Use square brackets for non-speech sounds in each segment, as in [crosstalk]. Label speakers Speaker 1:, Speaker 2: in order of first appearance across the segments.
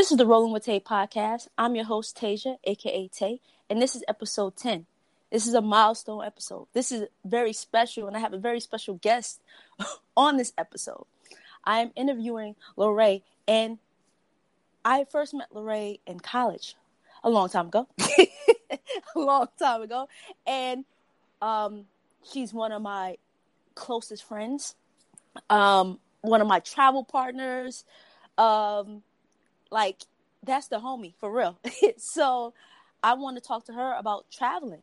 Speaker 1: This is the Rolling with Tay podcast. I'm your host, Tasia, aka Tay, and this is episode 10. This is a milestone episode. This is very special, and I have a very special guest [laughs] on this episode. I am interviewing Lorraine, and I first met Lorraine in college a long time ago. [laughs] a long time ago. And um, she's one of my closest friends, um, one of my travel partners. Um, like that's the homie for real. [laughs] so I want to talk to her about traveling.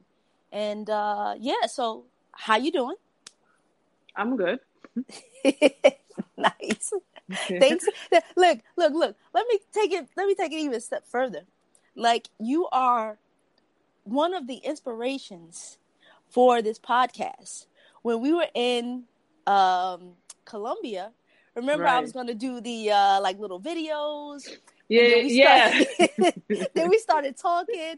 Speaker 1: And uh yeah, so how you doing?
Speaker 2: I'm good. [laughs]
Speaker 1: nice. Thanks. Look, look, look. Let me take it let me take it even a step further. Like you are one of the inspirations for this podcast. When we were in um Colombia, remember right. I was going to do the uh like little videos
Speaker 2: yeah, yeah. [laughs]
Speaker 1: then we started talking,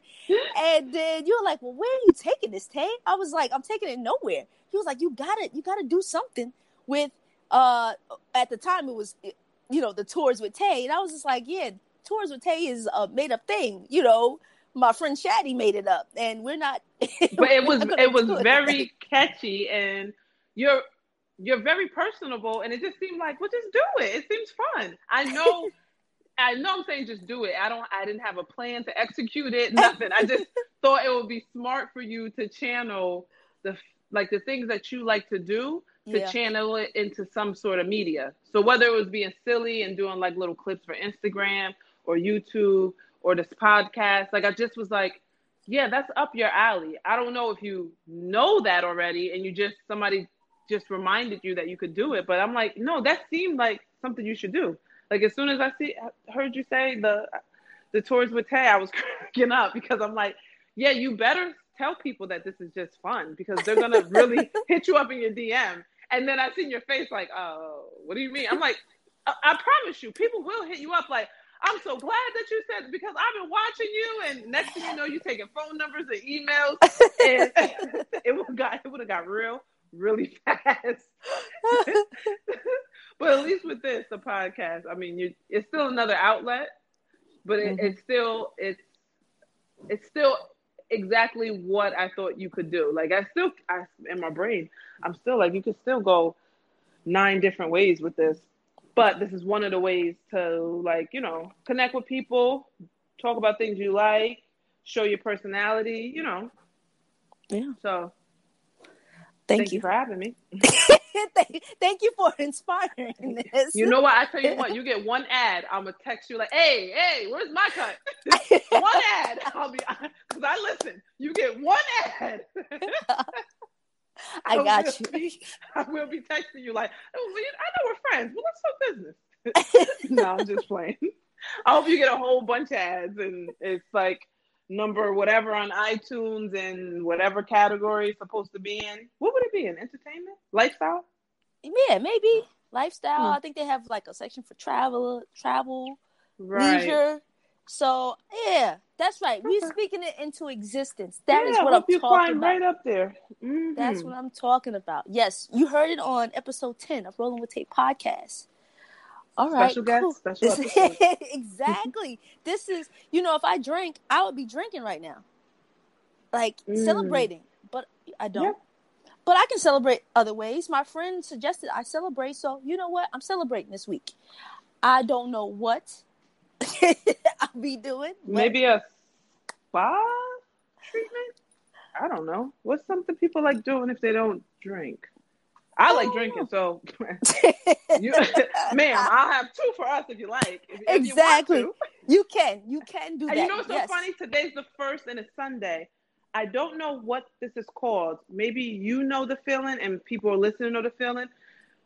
Speaker 1: and then you were like, "Well, where are you taking this, Tay?" I was like, "I'm taking it nowhere." He was like, "You got to, you got to do something with." Uh, at the time, it was, you know, the tours with Tay, and I was just like, "Yeah, tours with Tay is a made up thing." You know, my friend Shaddy made it up, and we're not. [laughs]
Speaker 2: but it was it was very catchy, and you're you're very personable, and it just seemed like, well, just do it. It seems fun. I know. [laughs] I know I'm saying just do it. I don't I didn't have a plan to execute it, nothing. I just [laughs] thought it would be smart for you to channel the like the things that you like to do to yeah. channel it into some sort of media. So whether it was being silly and doing like little clips for Instagram or YouTube or this podcast, like I just was like, yeah, that's up your alley. I don't know if you know that already and you just somebody just reminded you that you could do it, but I'm like, no, that seemed like something you should do. Like as soon as I see heard you say the the tours with Tay, I was [laughs] cracking up because I'm like, yeah, you better tell people that this is just fun because they're gonna really [laughs] hit you up in your DM. And then I seen your face like, oh, what do you mean? I'm like, I-, I promise you, people will hit you up like, I'm so glad that you said because I've been watching you, and next thing you know, you're taking phone numbers and emails, and [laughs] it would got it would have got real really fast. But at least with this, the podcast, I mean, you it's still another outlet, but it, mm-hmm. it's still it's it's still exactly what I thought you could do. Like I still, I in my brain, I'm still like you could still go nine different ways with this, but this is one of the ways to like you know connect with people, talk about things you like, show your personality, you know.
Speaker 1: Yeah.
Speaker 2: So
Speaker 1: Thank,
Speaker 2: Thank you. you. for having me. [laughs] [laughs]
Speaker 1: Thank you for inspiring this.
Speaker 2: You know what? I tell you what, you [laughs] get one ad, I'm gonna text you like, "Hey, hey, where's my cut?" [laughs] one ad. I'll be because I listen. You get one ad.
Speaker 1: I got you.
Speaker 2: I will be texting you like, oh, I know we're friends. Well, let's talk business. no, I'm just playing. I hope you get a whole bunch of ads, and it's like number whatever on iTunes and whatever category it's supposed to be in. What would it be in? Entertainment? Lifestyle?
Speaker 1: Yeah, maybe. Lifestyle. Hmm. I think they have like a section for travel, travel, right. leisure. So yeah, that's right. We're speaking it into existence. That yeah, is what I'm you talking find about.
Speaker 2: Right up there.
Speaker 1: Mm-hmm. That's what I'm talking about. Yes, you heard it on episode ten of Rolling with Tay podcast. All right,
Speaker 2: special guest, cool. special [laughs]
Speaker 1: exactly. this is, you know, if I drink, I would be drinking right now, like mm. celebrating. But I don't. Yeah. But I can celebrate other ways. My friend suggested I celebrate, so you know what? I'm celebrating this week. I don't know what [laughs] I'll be doing.
Speaker 2: Maybe a spa treatment. I don't know. What's something people like doing if they don't drink? I like drinking, so [laughs] you, [laughs] ma'am, I'll have two for us if you like. If,
Speaker 1: exactly.
Speaker 2: If you,
Speaker 1: you, can. You can do
Speaker 2: and
Speaker 1: that.
Speaker 2: You know what's so
Speaker 1: yes.
Speaker 2: funny? Today's the first and it's Sunday. I don't know what this is called. Maybe you know the feeling and people are listening know the feeling.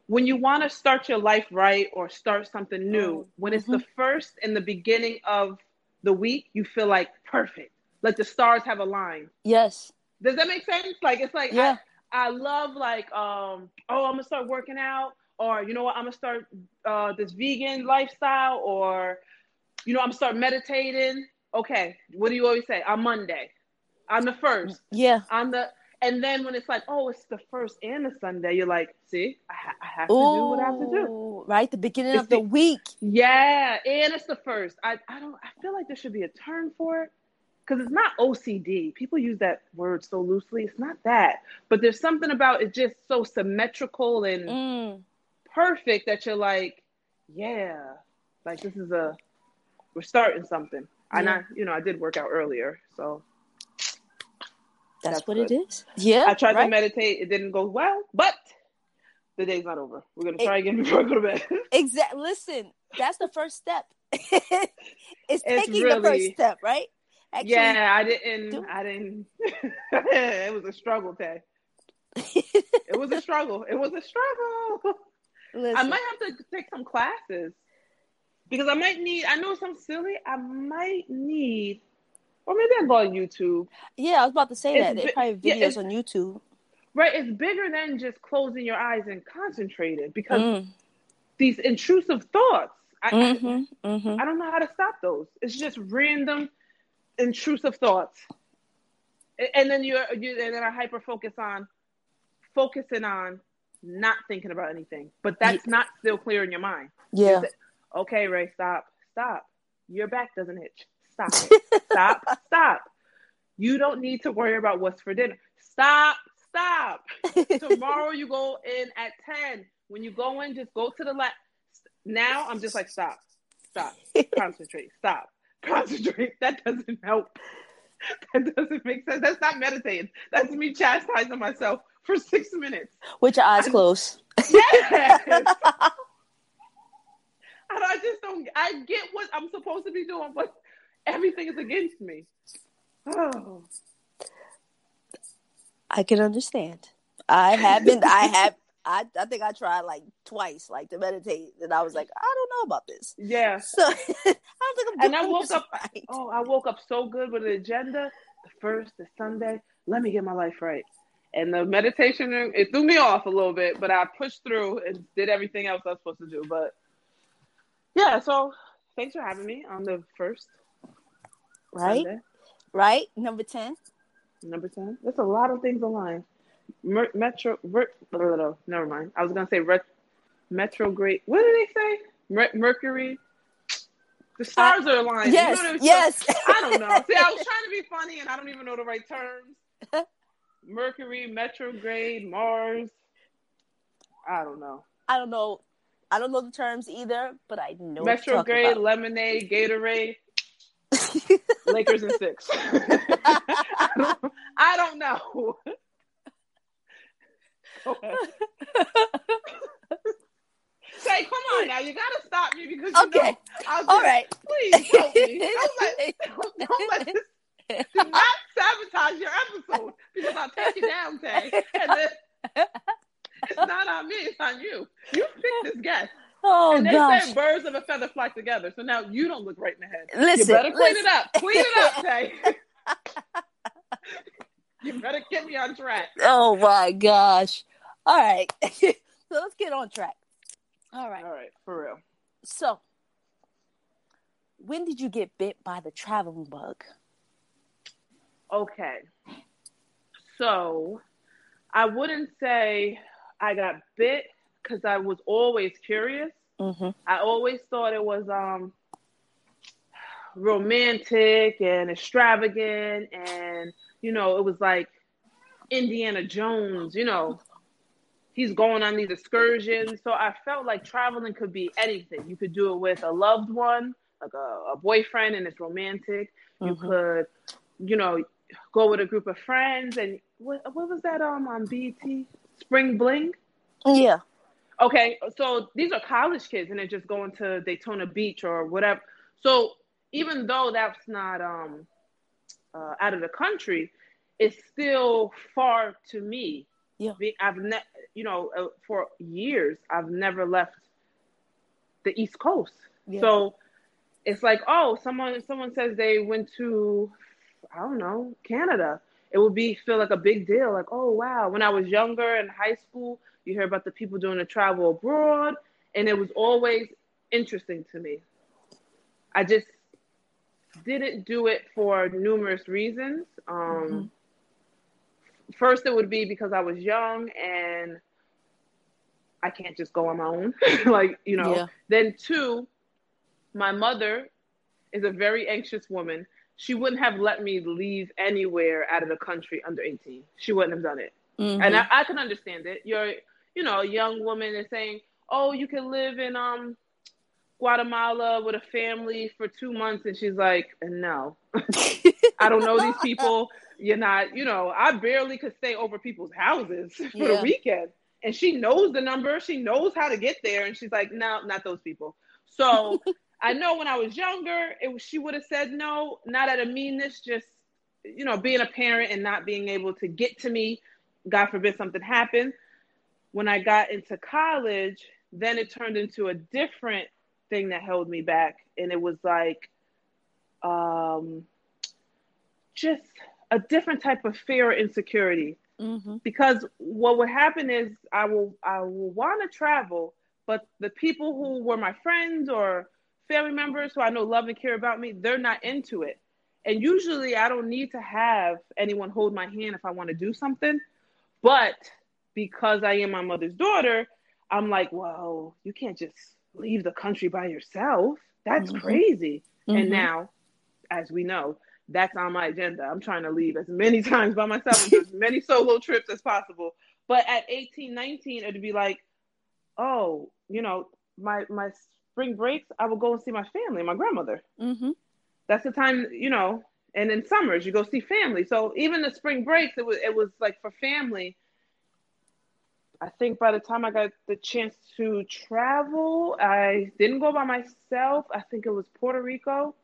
Speaker 2: When you want to start your life right or start something new, oh, when it's mm-hmm. the first and the beginning of the week, you feel like perfect. Like the stars have aligned.
Speaker 1: Yes.
Speaker 2: Does that make sense? Like it's like
Speaker 1: yeah.
Speaker 2: I, I love like um oh I'm gonna start working out or you know what I'm gonna start uh, this vegan lifestyle or you know I'm gonna start meditating. Okay, what do you always say? On Monday, on the first.
Speaker 1: Yeah.
Speaker 2: On the And then when it's like, oh, it's the first and the Sunday, you're like, see, I, ha- I have to Ooh, do what I have to do.
Speaker 1: Right, the beginning it's of the, the, week.
Speaker 2: Yeah, and it's the first. I, I don't. I feel like there should be a term for it because it's not OCD. People use that word so loosely. It's not that, but there's something about it just so symmetrical and mm. perfect that you're like, yeah, like this is a we're starting something. Yeah. And I, you know, I did work out earlier, so
Speaker 1: that's, that's what good. it is. Yeah.
Speaker 2: I tried right? to meditate. It didn't go well, but the day's not over. We're gonna try it, again [laughs] before I go to bed.
Speaker 1: exactly. Listen, that's the first step. [laughs] it's, it's, taking really, the first step, right?
Speaker 2: Actually, yeah, I didn't. Do- I didn't. [laughs] it was a struggle, Tay. [laughs] it was a struggle. It was a struggle. Listen. I might have to take some classes because I might need. I know some silly. I might need or maybe I go on YouTube.
Speaker 1: Yeah, I was about to say it's that. They probably videos yeah, on YouTube.
Speaker 2: Right, it's bigger than just closing your eyes and concentrating because mm. these intrusive thoughts. I, mm-hmm, I, mm-hmm. I don't know how to stop those. It's just random intrusive thoughts, and then you're you and then I hyper focus on focusing on not thinking about anything, but that's yeah. not still clear in your mind.
Speaker 1: Yeah.
Speaker 2: Okay, Ray, stop, stop. Your back doesn't itch. Stop it. [laughs] stop. Stop. You don't need to worry about what's for dinner. Stop. Stop. [laughs] Tomorrow you go in at 10. When you go in, just go to the left. Now I'm just like, stop. Stop. [laughs] Concentrate. Stop. Concentrate. [laughs] That doesn't help. [laughs] That doesn't make sense. That's not meditating. That's me chastising myself for six minutes.
Speaker 1: With your eyes closed. [laughs]
Speaker 2: Yes. I just don't. I get what I'm supposed to be doing, but everything is against me. Oh.
Speaker 1: I can understand. I have been. I have. I, I think I tried like twice, like to meditate, and I was like, I don't know about this.
Speaker 2: Yeah. [laughs]
Speaker 1: So [laughs] I don't think I'm.
Speaker 2: And I woke up. Right. Oh, I woke up so good with an agenda. The first, the Sunday. Let me get my life right. And the meditation, it threw me off a little bit, but I pushed through and did everything else I was supposed to do. But yeah, so thanks for having me on the first
Speaker 1: right? Sunday. Right? Number 10.
Speaker 2: Number 10. There's a lot of things aligned. Mer- Metro, Mer- never mind. I was going to say ret- Great. What did they say? Mer- Mercury. The stars uh, are aligned.
Speaker 1: Yes, you know yes.
Speaker 2: I don't know. [laughs] See, I was trying to be funny and I don't even know the right terms. [laughs] Mercury, Metrograde, Mars. I don't know.
Speaker 1: I don't know. I don't know the terms either, but I know.
Speaker 2: Metrograde, lemonade, Gatorade. [laughs] Lakers and six. I, don't, I don't know. Say, come on now, you gotta stop me because you okay. know. Just,
Speaker 1: All right.
Speaker 2: Please help me. [laughs] Don't let, don't, don't let this, do not sabotage your episode because I'll take you down, Tay. And then it's not on me, it's on you. You picked this guest.
Speaker 1: Oh
Speaker 2: and they
Speaker 1: gosh.
Speaker 2: say birds of a feather flock together. So now you don't look right in the head. Listen, you better clean listen. it up. Clean it up, Tay. [laughs] you better get me on track.
Speaker 1: Oh my gosh. All right. [laughs] so let's get on track. All right.
Speaker 2: All right, for real.
Speaker 1: So, when did you get bit by the traveling bug?
Speaker 2: Okay. So, I wouldn't say I got bit because I was always curious. Mm-hmm. I always thought it was um, romantic and extravagant, and you know, it was like Indiana Jones. You know, he's going on these excursions. So I felt like traveling could be anything. You could do it with a loved one, like a, a boyfriend, and it's romantic. Mm-hmm. You could, you know, go with a group of friends. And what what was that um on BET? Spring Bling.
Speaker 1: Yeah.
Speaker 2: Okay, so these are college kids and they're just going to Daytona Beach or whatever. So even though that's not um, uh, out of the country, it's still far to me.
Speaker 1: Yeah,
Speaker 2: I've ne- you know uh, for years I've never left the East Coast. Yeah. So it's like, oh, someone someone says they went to I don't know Canada. It would be feel like a big deal. Like, oh wow, when I was younger in high school you hear about the people doing the travel abroad, and it was always interesting to me. I just didn't do it for numerous reasons. Um, first it would be because I was young and I can't just go on my own. [laughs] like, you know. Yeah. Then two, my mother is a very anxious woman. She wouldn't have let me leave anywhere out of the country under 18. She wouldn't have done it. Mm-hmm. And I, I can understand it. You're, you know, a young woman is saying, "Oh, you can live in um Guatemala with a family for two months," and she's like, "No, [laughs] I don't know these people. You're not, you know, I barely could stay over people's houses [laughs] for yeah. the weekend." And she knows the number. She knows how to get there, and she's like, "No, not those people." So [laughs] I know when I was younger, it was, she would have said no, not out of meanness, just you know, being a parent and not being able to get to me. God forbid something happened. When I got into college, then it turned into a different thing that held me back, and it was like, um, just a different type of fear or insecurity. Mm-hmm. Because what would happen is I will I will want to travel, but the people who were my friends or family members who I know love and care about me, they're not into it. And usually I don't need to have anyone hold my hand if I want to do something. But because I am my mother's daughter, I'm like, well, you can't just leave the country by yourself. That's mm-hmm. crazy. Mm-hmm. And now, as we know, that's on my agenda. I'm trying to leave as many [laughs] times by myself as many solo trips as possible. But at 18, 19, it'd be like, oh, you know, my my spring breaks, I would go and see my family, my grandmother. Mm-hmm. That's the time, you know. And in summers, you go see family. So even the spring breaks, it was it was like for family. I think by the time I got the chance to travel, I didn't go by myself. I think it was Puerto Rico,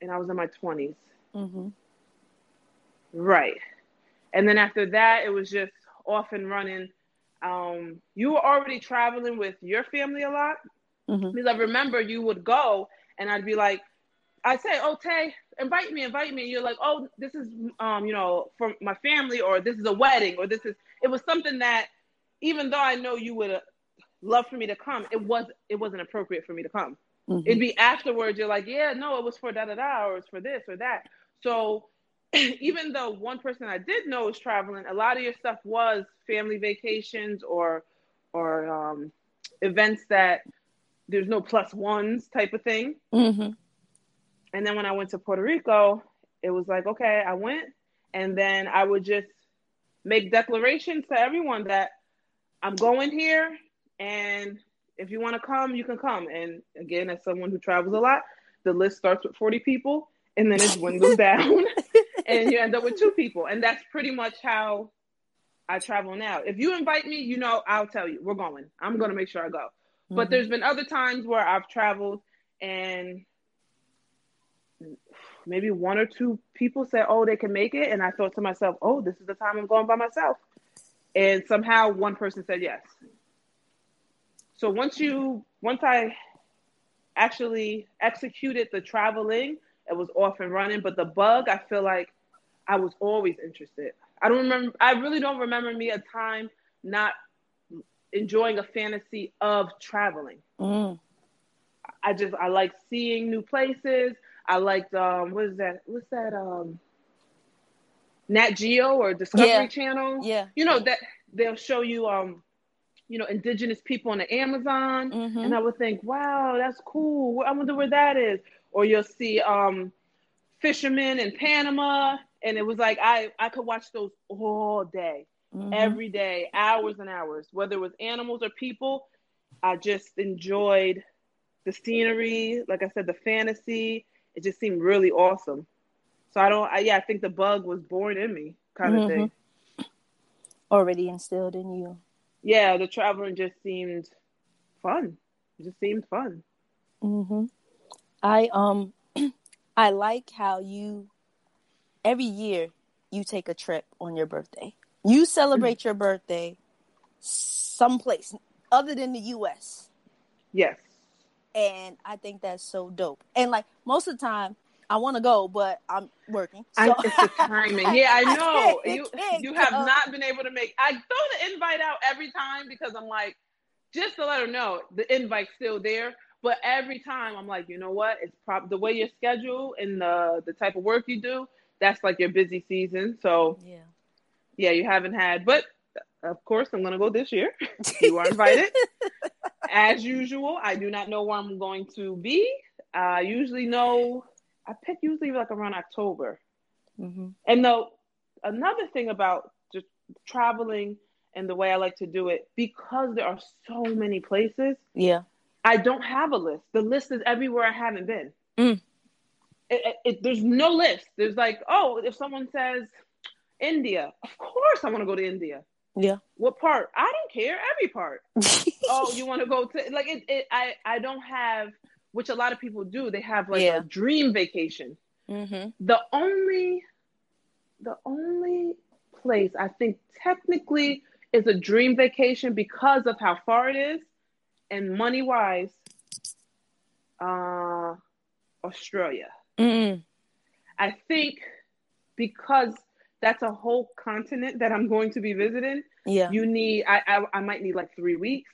Speaker 2: and I was in my 20s. Mm-hmm. Right. And then after that, it was just off and running. Um, you were already traveling with your family a lot. Mm-hmm. Because I remember you would go and I'd be like, I'd say, oh, Tay, invite me, invite me. And you're like, oh, this is, um, you know, for my family, or this is a wedding, or this is, it was something that, even though I know you would love for me to come, it was, it wasn't appropriate for me to come. Mm-hmm. It'd be afterwards, you're like, yeah, no, it was for da da da, or it's for this or that. So [clears throat] even though one person I did know was traveling, a lot of your stuff was family vacations or, or um, events that there's no plus ones type of thing. Mm-hmm. And then when I went to Puerto Rico, it was like, okay, I went, and then I would just make declarations to everyone that I'm going here, and if you want to come, you can come. And again, as someone who travels a lot, the list starts with 40 people, and then it dwindles [laughs] down, [laughs] and you end up with two people, and that's pretty much how I travel now. If you invite me, you know, I'll tell you we're going. I'm going to make sure I go. Mm-hmm. But there's been other times where I've traveled and maybe one or two people said, "Oh, they can make it," and I thought to myself, "Oh, this is the time I'm going by myself." And somehow one person said yes. So once you once I actually executed the traveling, it was off and running. But the bug, I feel like I was always interested. I don't remember. I really don't remember me a time not enjoying a fantasy of traveling. Mm. I just I like seeing new places. I liked um what is that? What's that um Nat Geo or Discovery
Speaker 1: yeah.
Speaker 2: Channel?
Speaker 1: Yeah.
Speaker 2: You know that they'll show you um you know indigenous people on the Amazon mm-hmm. and I would think, "Wow, that's cool. I wonder where that is." Or you'll see um fishermen in Panama and it was like I I could watch those all day mm-hmm. every day, hours and hours, whether it was animals or people. I just enjoyed the scenery, like I said, the fantasy. It just seemed really awesome. So I don't, I, yeah, I think the bug was born in me, kind of mm-hmm. thing.
Speaker 1: Already instilled in you.
Speaker 2: Yeah, the traveling just seemed fun. It just seemed fun.
Speaker 1: hmm I um, [clears throat] I like how you every year you take a trip on your birthday. You celebrate your birthday someplace other than the US.
Speaker 2: Yes.
Speaker 1: And I think that's so dope. And like most of the time, I want to go, but I'm working.
Speaker 2: So. I, it's the timing. Yeah, I [laughs] know. I you you have go. not been able to make. I throw the invite out every time because I'm like, just to let her know the invite's still there. But every time I'm like, you know what? It's prob the way your schedule and the the type of work you do. That's like your busy season. So
Speaker 1: yeah
Speaker 2: Yeah, you haven't had, but uh, of course, I'm going to go this year. [laughs] you are invited. As usual, I do not know where I'm going to be. I usually know, I pick usually like around October. Mm-hmm. And though another thing about just traveling and the way I like to do it, because there are so many places.
Speaker 1: Yeah.
Speaker 2: I don't have a list. The list is everywhere I haven't been. Mm. It, it, it, there's no list. There's like, oh, if someone says India, of course I want to go to India.
Speaker 1: Yeah.
Speaker 2: What part? I don't care. Every part. [laughs] oh, you want to go to like it, it? I I don't have, which a lot of people do. They have like yeah. a dream vacation. Mm-hmm. The only, the only place I think technically is a dream vacation because of how far it is, and money wise, uh, Australia. Mm. I think because that's a whole continent that I'm going to be visiting.
Speaker 1: Yeah.
Speaker 2: You need, I, I, I might need like three weeks.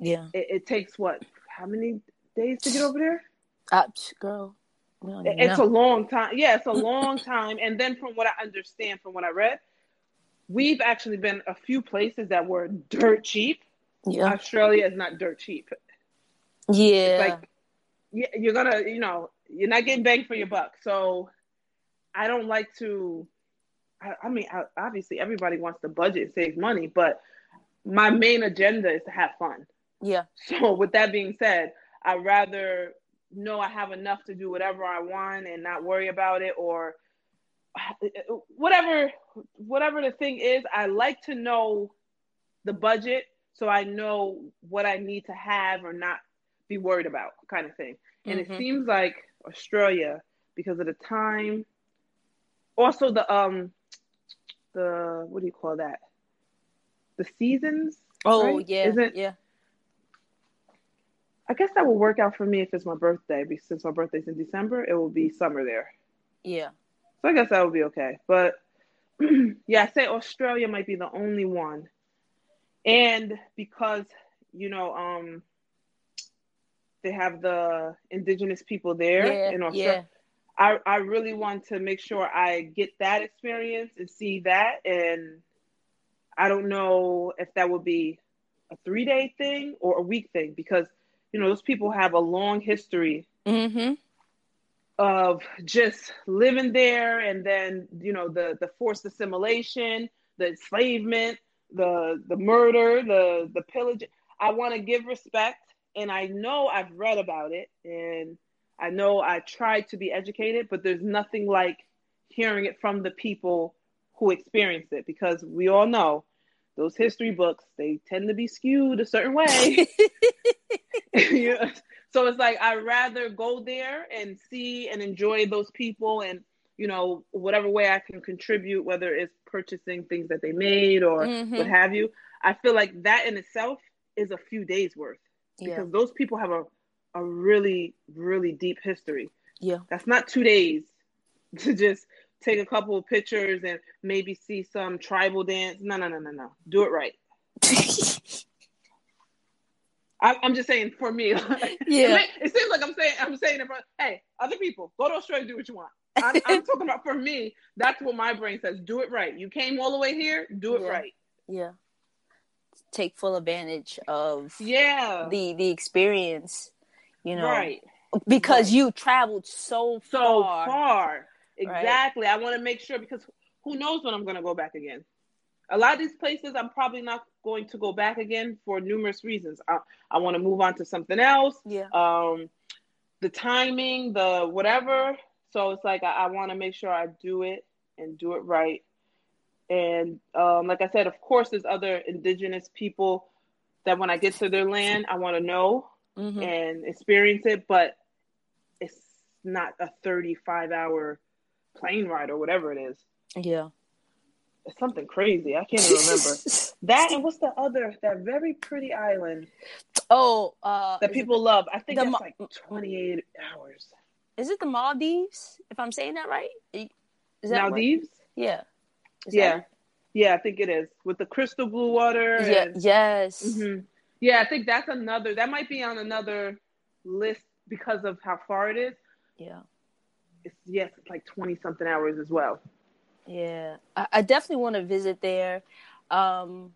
Speaker 1: Yeah.
Speaker 2: It, it, takes what? How many days to get over there?
Speaker 1: Uh, girl.
Speaker 2: It's know. a long time. Yeah, it's a [laughs] long time. And then from what I understand, from what I read, we've actually been a few places that were dirt cheap. Yeah. Australia is not dirt cheap.
Speaker 1: Yeah. It's like,
Speaker 2: yeah, you're gonna, you know, you're not getting bang for your buck. So I don't like to I, I mean, I, obviously everybody wants to budget and save money, but my main agenda is to have fun.
Speaker 1: Yeah.
Speaker 2: So with that being said, I'd rather know I have enough to do whatever I want and not worry about it or whatever whatever the thing is, I like to know the budget so I know what I need to have or not be worried about kind of thing. And mm-hmm. it seems like Australia because of the time also the um the what do you call that? The seasons.
Speaker 1: Oh right? yeah, Isn't, yeah.
Speaker 2: I guess that will work out for me if it's my birthday. Since my birthday's in December, it will be summer there.
Speaker 1: Yeah.
Speaker 2: So I guess that would be okay. But [clears throat] yeah, I say Australia might be the only one, and because you know, um, they have the indigenous people there
Speaker 1: yeah,
Speaker 2: in Australia.
Speaker 1: Yeah.
Speaker 2: I, I really want to make sure I get that experience and see that. And I don't know if that would be a three day thing or a week thing because, you know, those people have a long history
Speaker 1: mm-hmm.
Speaker 2: of just living there and then, you know, the, the forced assimilation, the enslavement, the, the murder, the, the pillage. I want to give respect. And I know I've read about it and I know I tried to be educated, but there's nothing like hearing it from the people who experienced it because we all know those history books they tend to be skewed a certain way. [laughs] [laughs] yeah. So it's like I'd rather go there and see and enjoy those people and you know whatever way I can contribute, whether it's purchasing things that they made or mm-hmm. what have you. I feel like that in itself is a few days worth because yeah. those people have a a really, really deep history.
Speaker 1: Yeah.
Speaker 2: That's not two days [laughs] to just take a couple of pictures and maybe see some tribal dance. No, no, no, no, no. Do it right. [laughs] I, am just saying for me. [laughs]
Speaker 1: yeah.
Speaker 2: It, seems like I'm saying I'm saying it hey other people go to Australia do what you want. I'm, I'm [laughs] talking about for me. That's what my brain says. Do it right. You came all the way here. Do it
Speaker 1: yeah.
Speaker 2: right.
Speaker 1: Yeah. Take full advantage of
Speaker 2: yeah
Speaker 1: the the experience you know,
Speaker 2: right?
Speaker 1: Because
Speaker 2: right.
Speaker 1: you traveled so
Speaker 2: so
Speaker 1: far.
Speaker 2: far. Exactly. Right? I want to make sure because who knows when I'm going to go back again. A lot of these places I'm probably not going to go back again for numerous reasons. I, I want to move on to something else.
Speaker 1: Yeah.
Speaker 2: Um, the timing, the whatever. So it's like I, I want to make sure I do it and do it right. And um, like I said, of course, there's other indigenous people that when I get to their land, I want to know mm-hmm. and experience it, but it's not a 35 hour plane ride or whatever it is.
Speaker 1: Yeah.
Speaker 2: It's something crazy. I can't even remember. [laughs] that and what's the other that very pretty island?
Speaker 1: Oh, uh
Speaker 2: that people love. I think it's Ma- like 28 hours.
Speaker 1: Is it the Maldives? If I'm saying that right?
Speaker 2: Is that Maldives?
Speaker 1: What? Yeah.
Speaker 2: Is yeah. That... Yeah, I think it is. With the crystal blue water.
Speaker 1: Yeah, and... yes.
Speaker 2: Mm-hmm. Yeah, I think that's another. That might be on another list because of how far it is.
Speaker 1: Yeah.
Speaker 2: It's yes, it's like twenty something hours as well.
Speaker 1: Yeah, I, I definitely want to visit there. Um,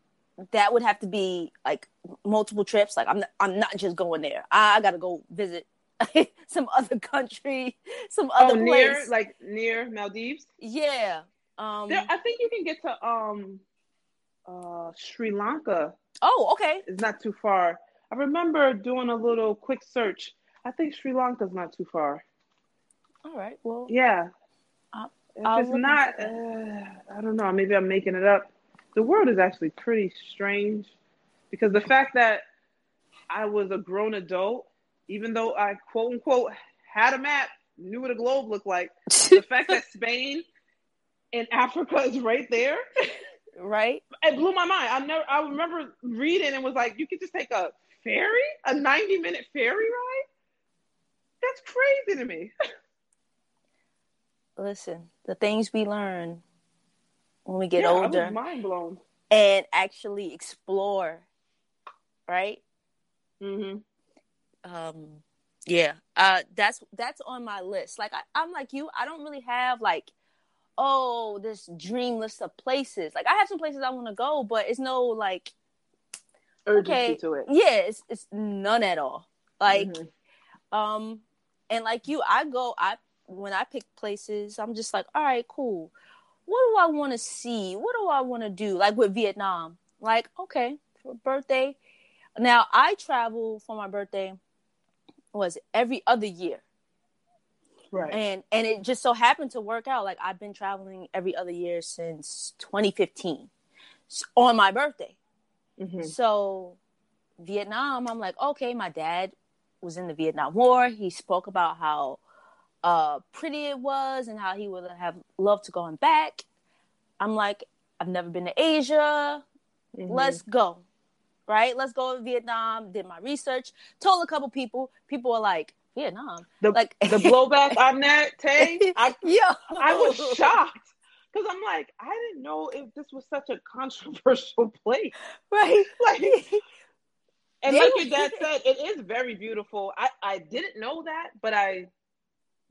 Speaker 1: that would have to be like multiple trips. Like I'm not, I'm not just going there. I, I got to go visit [laughs] some other country, [laughs] some other oh,
Speaker 2: near like near Maldives.
Speaker 1: Yeah. Um,
Speaker 2: there, I think you can get to um, uh, Sri Lanka.
Speaker 1: Oh, okay.
Speaker 2: It's not too far. I remember doing a little quick search. I think Sri Lanka's not too far.
Speaker 1: All right. Well.
Speaker 2: Yeah. I'll, if I'll it's not, uh, I don't know. Maybe I'm making it up. The world is actually pretty strange because the fact that I was a grown adult, even though I quote unquote had a map, knew what a globe looked like, the [laughs] fact that Spain and Africa is right there.
Speaker 1: Right. [laughs]
Speaker 2: It blew my mind. I never I remember reading and was like, you could just take a ferry, a 90 minute ferry ride? That's crazy to me. [laughs]
Speaker 1: Listen, the things we learn when we get yeah, older.
Speaker 2: mind blown.
Speaker 1: And actually explore. Right?
Speaker 2: Mm-hmm.
Speaker 1: Um yeah. Uh that's that's on my list. Like I, I'm like you, I don't really have like oh, this dream list of places. Like I have some places I want to go, but it's no like
Speaker 2: urgency okay, to it.
Speaker 1: Yeah, it's it's none at all. Like, mm-hmm. um, and like you, I go. I when I pick places, I'm just like, all right, cool. What do I want to see? What do I want to do? Like with Vietnam, like okay, for birthday. Now I travel for my birthday. Was every other year.
Speaker 2: Right.
Speaker 1: And and it just so happened to work out. Like I've been traveling every other year since 2015 on my birthday. Mm-hmm. So Vietnam, I'm like, okay, my dad was in the Vietnam War. He spoke about how uh, pretty it was and how he would have loved to go going back. I'm like, I've never been to Asia. Mm-hmm. Let's go. Right? Let's go to Vietnam. Did my research. Told a couple people. People were like, Vietnam.
Speaker 2: The
Speaker 1: like [laughs]
Speaker 2: the blowback on that Tay, I [laughs] yeah, I was shocked because I'm like, I didn't know if this was such a controversial [laughs] place,
Speaker 1: right?
Speaker 2: Like, and like your dad said, it is very beautiful. I I didn't know that, but I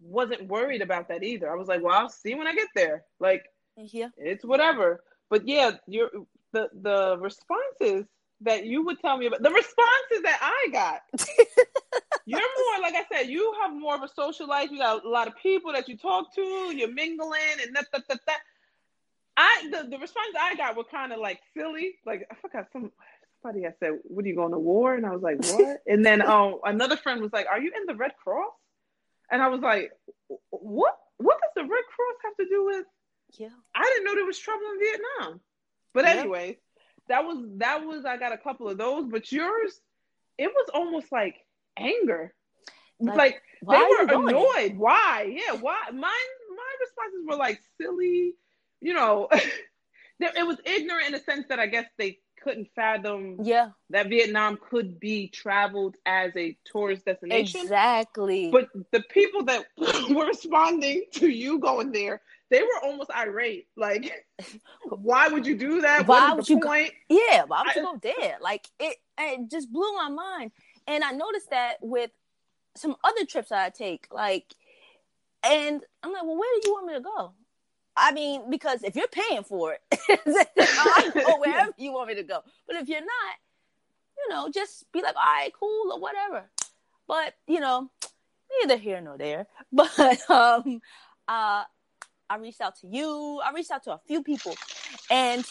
Speaker 2: wasn't worried about that either. I was like, well, I'll see when I get there. Like,
Speaker 1: yeah,
Speaker 2: it's whatever. But yeah, your the the responses that you would tell me about the responses that I got. [laughs] you're more like I said. You have more of a social life. You got a lot of people that you talk to. You're mingling and that that that. that. I the, the response I got were kind of like silly. Like I forgot some somebody I said, "What are you going to war?" And I was like, "What?" and then um another friend was like, "Are you in the Red Cross?" And I was like, "What? What does the Red Cross have to do with?"
Speaker 1: Yeah,
Speaker 2: I didn't know there was trouble in Vietnam. But yeah. anyway, that was that was I got a couple of those. But yours, it was almost like anger. Like, like they were annoyed. Why? Yeah, why? Mine, my responses were like silly. You know, [laughs] it was ignorant in a sense that I guess they couldn't fathom.
Speaker 1: Yeah,
Speaker 2: that Vietnam could be traveled as a tourist destination.
Speaker 1: Exactly.
Speaker 2: But the people that [clears throat] were responding to you going there, they were almost irate. Like, [laughs] why would you do that?
Speaker 1: Why would you point? Go, yeah, why would I, you go there? Like it, it just blew my mind. And I noticed that with some other trips that I take, like, and I'm like, well, where do you want me to go? I mean, because if you're paying for it, [laughs] [laughs] I'll go wherever you want me to go. But if you're not, you know, just be like, all right, cool, or whatever. But you know, neither here nor there. [laughs] But um, uh, I reached out to you. I reached out to a few people, and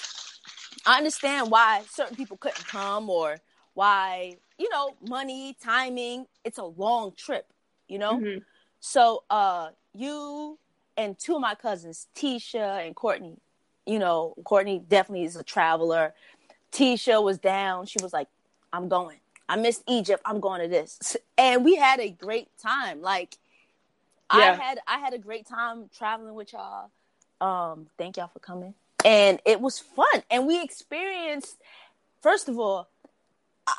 Speaker 1: I understand why certain people couldn't come or why you know money timing it's a long trip you know mm-hmm. so uh you and two of my cousins tisha and courtney. You know courtney definitely is a traveler. Tisha was down. She was like i'm going. I missed egypt. I'm going to this. [laughs] And we had a great time. Like yeah. i had i had a great time traveling with y'all. Um thank y'all for coming. And it was fun. And we experienced first of all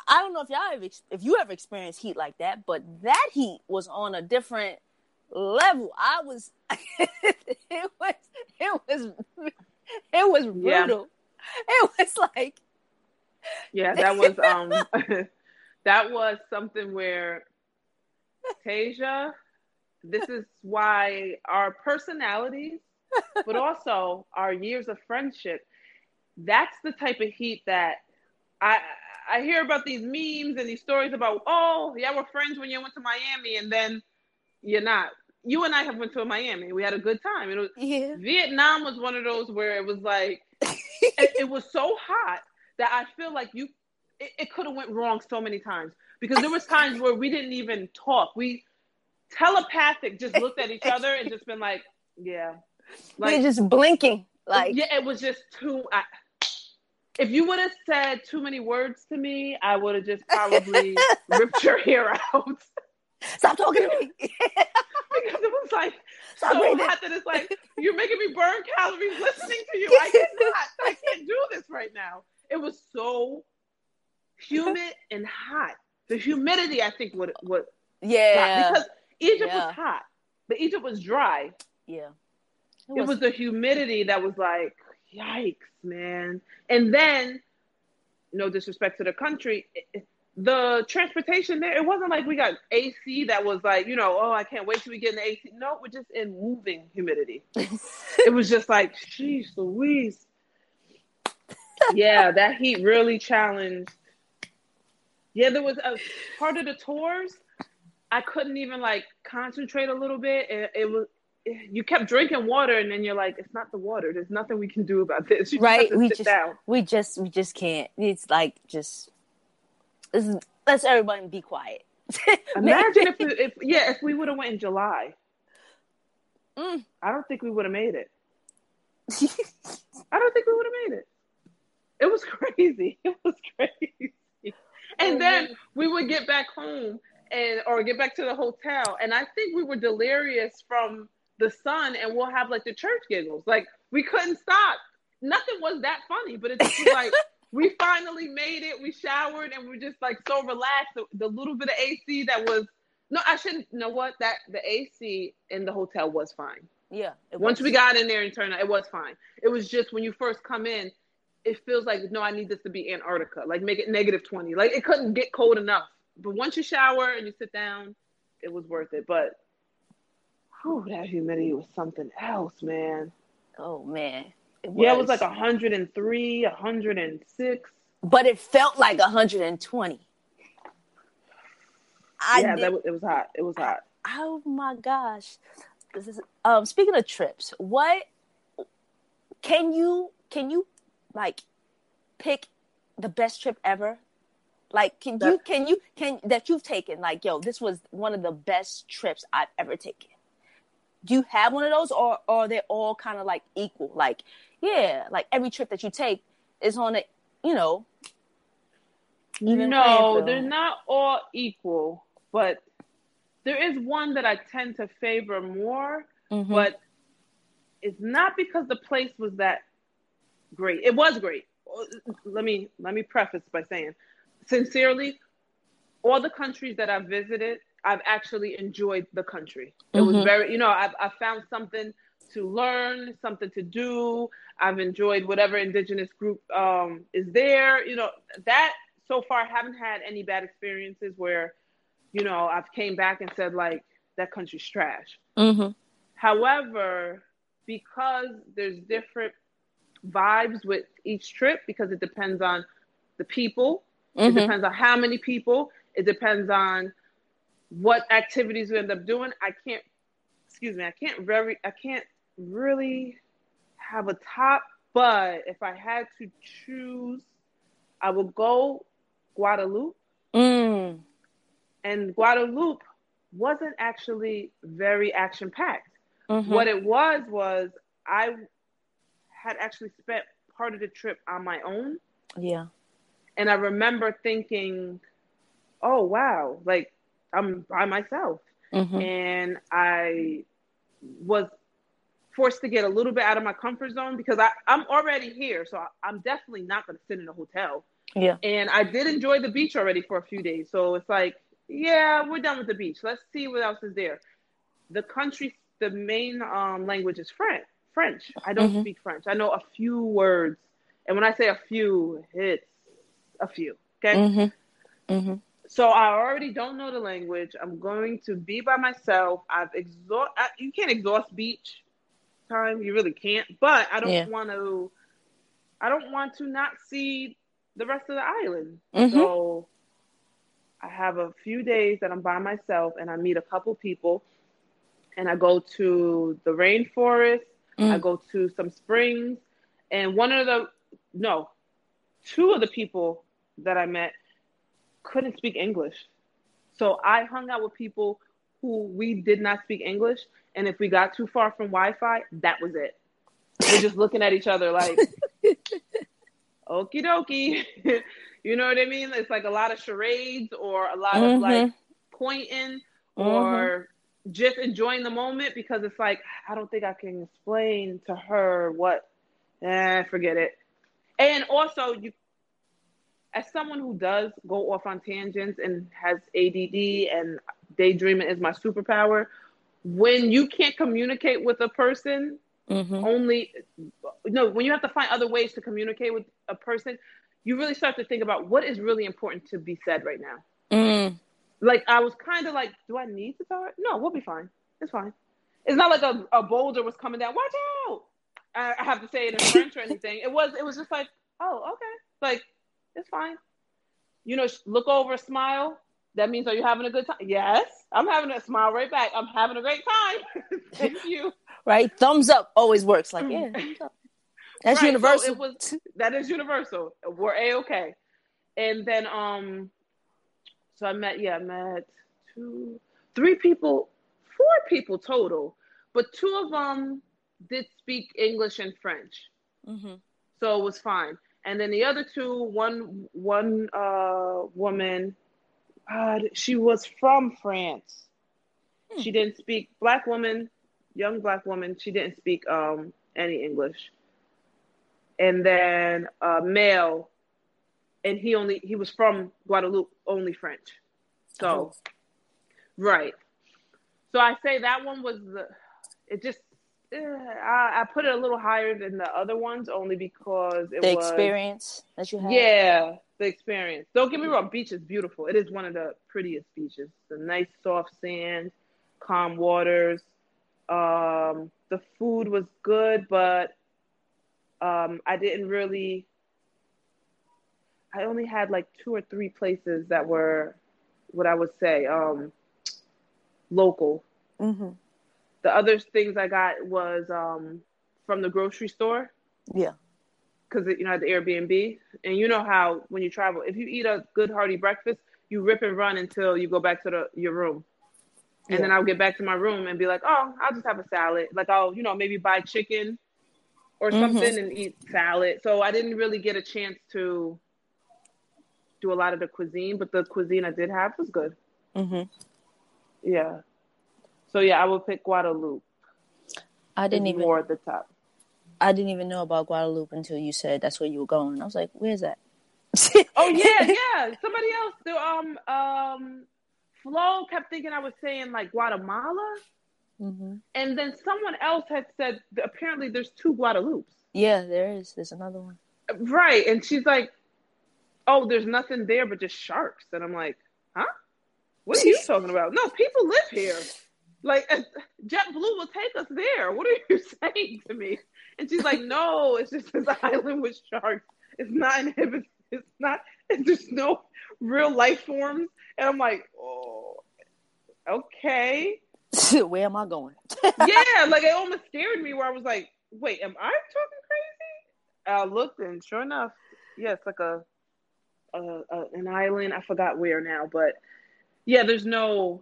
Speaker 1: I don't know if y'all have, if you ever experienced heat like that, but that heat was on a different level. I was, [laughs] it was, it was, it was brutal. Yeah. It was like,
Speaker 2: yeah, that [laughs] was um, [laughs] that was something where Tasia, this is why our personalities but also our years of friendship. That's the type of heat that I I hear about these memes and these stories about, oh, yeah, we're friends when you went to Miami, and then you're not. You and I have went to Miami. We had a good time. It was,
Speaker 1: Yeah.
Speaker 2: Vietnam was one of those where it was like it, it was so hot that I feel like you it, it could have went wrong so many times because there was times where we didn't even talk. We telepathic just looked at each other and just been like, yeah,
Speaker 1: We're
Speaker 2: like
Speaker 1: just blinking. Like
Speaker 2: yeah, it was just too. I, if you would have said too many words to me, I would have just probably [laughs] ripped your hair out
Speaker 1: stop talking to me. [laughs]
Speaker 2: because it was like
Speaker 1: Stop
Speaker 2: so
Speaker 1: breathing.
Speaker 2: hot that it's like you're making me burn calories listening to you. I [laughs] cannot. I can't do this right now. It was so humid and hot. The humidity, I think, would would
Speaker 1: Yeah.
Speaker 2: because Egypt
Speaker 1: Yeah.
Speaker 2: was hot, but Egypt was dry.
Speaker 1: yeah.
Speaker 2: It was the humidity that was like, yikes, man. And then, no disrespect to the country, it- it- the transportation there, it wasn't like we got AC that was like, you know, oh, I can't wait till we get in the AC. No, we're just in moving humidity. [laughs] it was just like, jeez, Louise. Yeah, that heat really challenged. Yeah, there was a part of the tours. I couldn't even like concentrate a little bit. It, it was you kept drinking water, and then you're like, it's not the water. There's nothing we can do about this. You
Speaker 1: right. We just
Speaker 2: down.
Speaker 1: we just we just can't. It's like just is, let's everybody be quiet. [laughs]
Speaker 2: Imagine if, we- if yeah, if we would have went in July.
Speaker 1: Mm.
Speaker 2: I don't think we would have made it. [laughs] I don't think we would have made it. It was [laughs] crazy. It was crazy. And
Speaker 1: Oh,
Speaker 2: then
Speaker 1: man.
Speaker 2: we would get back home and or get back to the hotel, and I think we were delirious from the sun, and we'll have like the church giggles. Like we couldn't stop. Nothing was that funny, but it's just like we finally made it. We showered and we're just like so relaxed. The, the little bit of AC that was no, I shouldn't. You know what? That the AC in the hotel was fine.
Speaker 1: yeah.
Speaker 2: Once
Speaker 1: was.
Speaker 2: we got in there and turned it was fine. It was just when you first come in, it feels like no, I need this to be Antarctica. Like make it negative twenty. Like it couldn't get cold enough. But once you shower and you sit down, it was worth it. But whew, that humidity was something else, man.
Speaker 1: oh man.
Speaker 2: Yeah, it was like 103, 106.
Speaker 1: but it felt like 120. I
Speaker 2: yeah,
Speaker 1: did,
Speaker 2: that was, it was hot. It was hot.
Speaker 1: oh my gosh. This is um speaking of trips, what can you can you like pick the best trip ever? Like can you can you can that you've taken like yo, this was one of the best trips I've ever taken. Do you have one of those or, or are they all kind of like equal? Like, yeah, like every trip that you take is on a you know
Speaker 2: no, they're not all equal, but there is one that I tend to favor more,
Speaker 1: Mhm.
Speaker 2: but it's not because the place was that great. It was great. Let me let me preface by saying, sincerely, all the countries that I've visited, I've actually enjoyed the country. It was
Speaker 1: Mhm.
Speaker 2: very, you know, I've I found something to learn, something to do. I've enjoyed whatever indigenous group um, is there. You know, that so far I haven't had any bad experiences where, you know, I've came back and said like that country's trash.
Speaker 1: Mhm.
Speaker 2: However, because there's different vibes with each trip because it depends on the people, it
Speaker 1: Mhm.
Speaker 2: depends on how many people, it depends on what activities we end up doing. I can't excuse me, I can't very I can't really have a top, but if I had to choose, I would go Guadeloupe.
Speaker 1: Mm.
Speaker 2: And Guadeloupe wasn't actually very action packed.
Speaker 1: Mhm.
Speaker 2: What it was was I had actually spent part of the trip on my own,
Speaker 1: Yeah.
Speaker 2: and I remember thinking, "Oh wow, like I'm by myself,"
Speaker 1: Mhm.
Speaker 2: and I was forced to get a little bit out of my comfort zone because I, I'm already here, so I, I'm definitely not going to sit in a hotel.
Speaker 1: Yeah.
Speaker 2: And I did enjoy the beach already for a few days, so it's like, yeah, we're done with the beach. Let's see what else is there. The country, the main um, language is French. French. I don't
Speaker 1: Mhm.
Speaker 2: speak French. I know a few words, and when I say a few, it's a few. Okay.
Speaker 1: Mhm. Mhm.
Speaker 2: So I already don't know the language. I'm going to be by myself. I've exhaust. You can't exhaust beach. Time. You really can't. But I don't
Speaker 1: Yeah.
Speaker 2: want to. I don't want to not see the rest of the island.
Speaker 1: Mhm.
Speaker 2: So I have a few days that I'm by myself, and I meet a couple people, and I go to the rainforest. I
Speaker 1: Mm.
Speaker 2: go to some springs, and one of the no, two of the people that I met couldn't speak English. So I hung out with people who we did not speak English, and if we got too far from Wi-Fi, that was it. We're just looking at each other like, [laughs] okie dokie. [laughs] you know what I mean? It's like a lot of charades or a lot of like
Speaker 1: Mhm.
Speaker 2: pointing
Speaker 1: Mm-hmm.
Speaker 2: or just enjoying the moment because it's like I don't think I can explain to her what. Eh, forget it. And also, you, as someone who does go off on tangents and has ADD and daydreaming is my superpower, when you can't communicate with a person,
Speaker 1: Mhm.
Speaker 2: only no, when you have to find other ways to communicate with a person, you really start to think about what is really important to be said right now
Speaker 1: Mm.
Speaker 2: like I was kind of like, do I need to tell her? No, we'll be fine. It's fine. It's not like a, a boulder was coming down. Watch out! I, I have to say it in French or anything. It was it was just like, oh, okay, like it's fine. You know, look over, smile. That means are you having a good time? Yes, I'm having a smile right back. I'm having a great time. [laughs] Thank [laughs] you.
Speaker 1: Right? Thumbs up always works. Like, yeah. That's
Speaker 2: Right, so
Speaker 1: universal.
Speaker 2: it was that is universal. We're a okay. And then um, so I met yeah I met two, three people, four people total, but two of them did speak English and French,
Speaker 1: hmm
Speaker 2: so it was fine. And then the other two, one one uh woman, uh, she was from France.
Speaker 1: Hmm.
Speaker 2: She didn't speak black woman, young black woman. She didn't speak um any English. And then a male, and he only he was from Guadeloupe, only French. So
Speaker 1: Oh.
Speaker 2: right. So I say that one was the. It just eh, I, I put it a little higher than the other ones only because it
Speaker 1: the
Speaker 2: was
Speaker 1: experience that you had.
Speaker 2: yeah, the experience. Don't get me wrong, beach is beautiful. It is one of the prettiest beaches. The nice soft sand, calm waters. Um, the food was good, but um, I didn't really. I only had like two or three places that were, what I would say, um, local.
Speaker 1: hmm
Speaker 2: The other things I got was um, from the grocery store.
Speaker 1: Yeah.
Speaker 2: Because you know at the Airbnb, and you know how when you travel, if you eat a good hearty breakfast, you rip and run until you go back to the your room, and
Speaker 1: Yeah.
Speaker 2: then I'll get back to my room and be like, oh, I'll just have a salad. Like I'll you know maybe buy chicken or
Speaker 1: Mhm.
Speaker 2: something and eat salad. So I didn't really get a chance to do a lot of the cuisine, but the cuisine I did have was good.
Speaker 1: hmm
Speaker 2: Yeah. So yeah, I would pick Guadeloupe.
Speaker 1: I didn't even
Speaker 2: more at the top.
Speaker 1: I didn't even know about Guadeloupe until you said that's where you were going. I was like, where's that?
Speaker 2: Oh yeah, [laughs] yeah. Somebody else. The, um, um, Flo kept thinking I was saying like Guatemala,
Speaker 1: hmm
Speaker 2: and then someone else had said apparently there's two Guadalupes.
Speaker 1: Yeah, there is. There's another one.
Speaker 2: Right, and she's like, "Oh, there's nothing there but just sharks," and I'm like, "Huh? What are you [laughs] talking about? No, people live here. Like [laughs] JetBlue will take us there. What are you saying to me?" And she's like, "No, it's just this island with sharks. It's not inhibited. It's not. There's no real life forms." And I'm like, "Oh, okay." [laughs]
Speaker 1: where am I going? [laughs]
Speaker 2: yeah, like it almost scared me where I was like, wait, am I talking crazy? I looked and sure enough, yeah, it's like a, a, a an island. I forgot where now, but yeah, there's no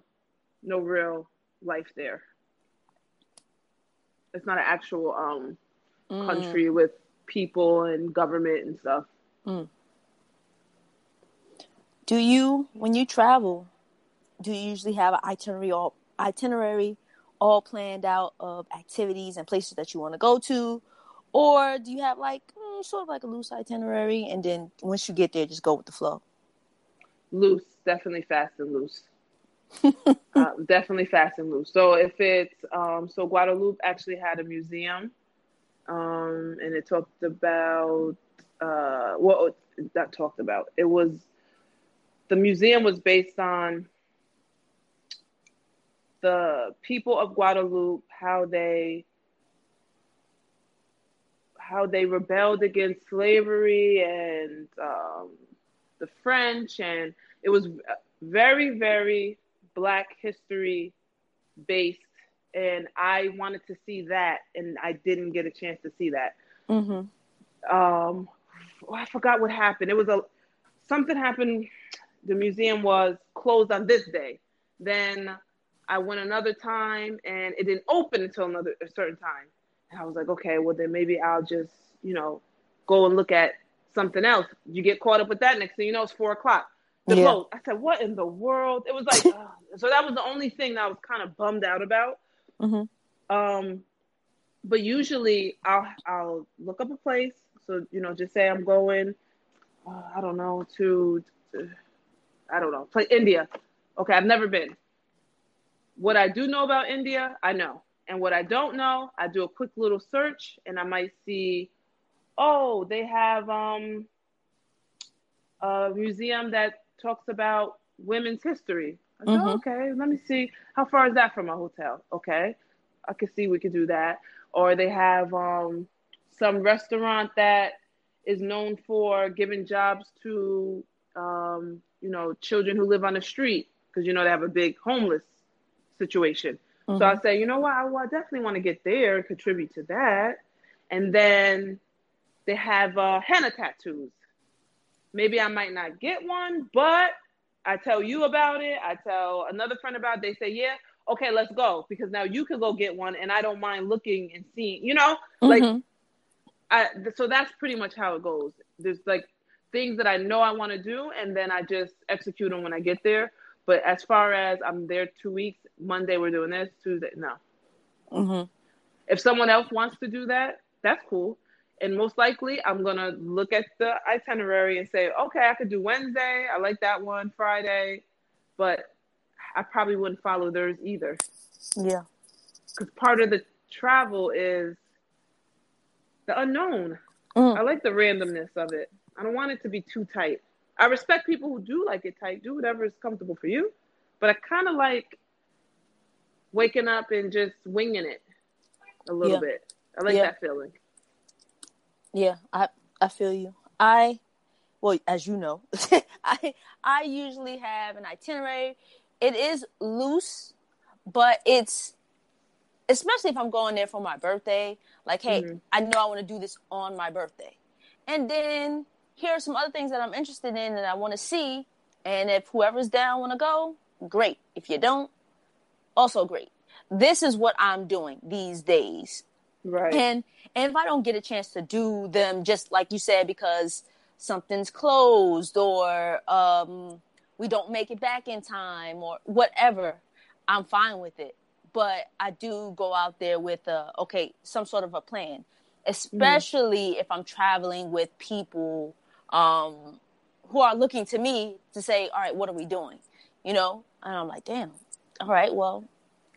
Speaker 2: no real life there. It's not an actual um
Speaker 1: Mm.
Speaker 2: country with people and government and stuff.
Speaker 1: Do you, when you travel, do you usually have an itinerary all itinerary all planned out of activities and places that you want to go to, or do you have like mm, sort of like a loose itinerary, and then once you get there, just go with the flow?
Speaker 2: Loose, definitely fast and loose. [laughs] uh, definitely fast and loose. So if it's um, so Guadeloupe actually had a museum, um, and it talked about uh, well, not talked about. It was the museum was based on the people of Guadeloupe, how they how they rebelled against slavery and um, the French, and it was very, very Black history based. And I wanted to see that, and I didn't get a chance to see that. Mm-hmm. Um, oh, I forgot what happened. It was a something happened. The museum was closed on this day. Then I went another time, and it didn't open until another a certain time. And I was like, okay, well then maybe I'll just, you know, go and look at something else. You get caught up with that next thing you know it's four o'clock. The yeah. Boat. I said, what in the world? It was like, [laughs] uh, so that was the only thing that I was kind of bummed out about. Mm-hmm. Um, but usually I'll I'll look up a place. So you know, just say I'm going. Uh, I don't know to, to, I don't know, play India. Okay, I've never been. What I do know about India, I know. And what I don't know, I do a quick little search and I might see, oh, they have um, a museum that talks about women's history. I mm-hmm. okay, let me see. How far is that from my hotel? Okay, I can see we could do that. Or they have um, some restaurant that is known for giving jobs to, um, you know, children who live on the street because you know they have a big homeless situation. Mm-hmm. So I mm-hmm. say, you know what? I, well, I definitely want to get there and contribute to that. And then they have uh, henna tattoos. Maybe I might not get one, but I tell you about it. I tell another friend about it. They say, yeah, okay, let's go because now you can go get one, and I don't mind looking and seeing. You know, mm-hmm. like I. So that's pretty much how it goes. There's like things that I know I want to do, and then I just execute them when I get there. But as far as I'm there two weeks, Monday we're doing this, Tuesday, no. Mm-hmm. If someone else wants to do that, that's cool. And most likely, I'm gonna look at the itinerary and say, okay, I could do Wednesday. I like that one. Friday, but I probably wouldn't follow theirs either.
Speaker 1: Yeah,
Speaker 2: because part of the travel is the unknown. Mm. I like the randomness of it. I don't want it to be too tight. I respect people who do like it tight. Do whatever is comfortable for you. But I kind of like waking up and just winging it a little yeah. bit. I like yeah. that feeling.
Speaker 1: Yeah, I I feel you. I well, as you know, [laughs] I I usually have an itinerary. It is loose, but it's especially if I'm going there for my birthday. Like, hey, mm-hmm. I know I want to do this on my birthday, and then here are some other things that I'm interested in and I want to see. And if whoever's down want to go, great. If you don't, also great. This is what I'm doing these days.
Speaker 2: Right.
Speaker 1: And and if I don't get a chance to do them just like you said because something's closed or um, we don't make it back in time or whatever, I'm fine with it. But I do go out there with a okay, some sort of a plan, especially mm. if I'm traveling with people um, who are looking to me to say, all right, what are we doing? You know? And I'm like, damn, all right, well,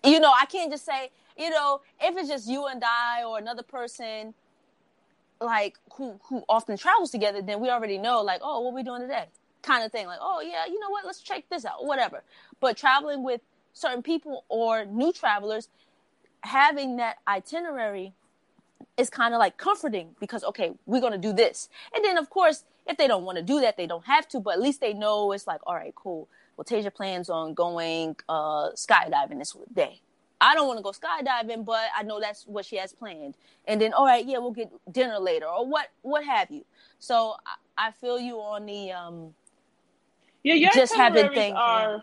Speaker 1: you know, I can't just say, you know, if it's just you and I or another person like who who often travels together, then we already know like, oh, what we doing today? Kind of thing. Like, oh yeah, you know what, let's check this out, whatever. But traveling with certain people or new travelers, having that itinerary is kind of like comforting because okay, we're gonna do this. And then of course if they don't want to do that, they don't have to, but at least they know it's like, all right, cool. Well, Tasia plans on going uh, skydiving this day. I don't want to go skydiving, but I know that's what she has planned. And then, all right, yeah, we'll get dinner later or what, what have you. So I, I feel you on the um.
Speaker 2: Yeah, your just having things are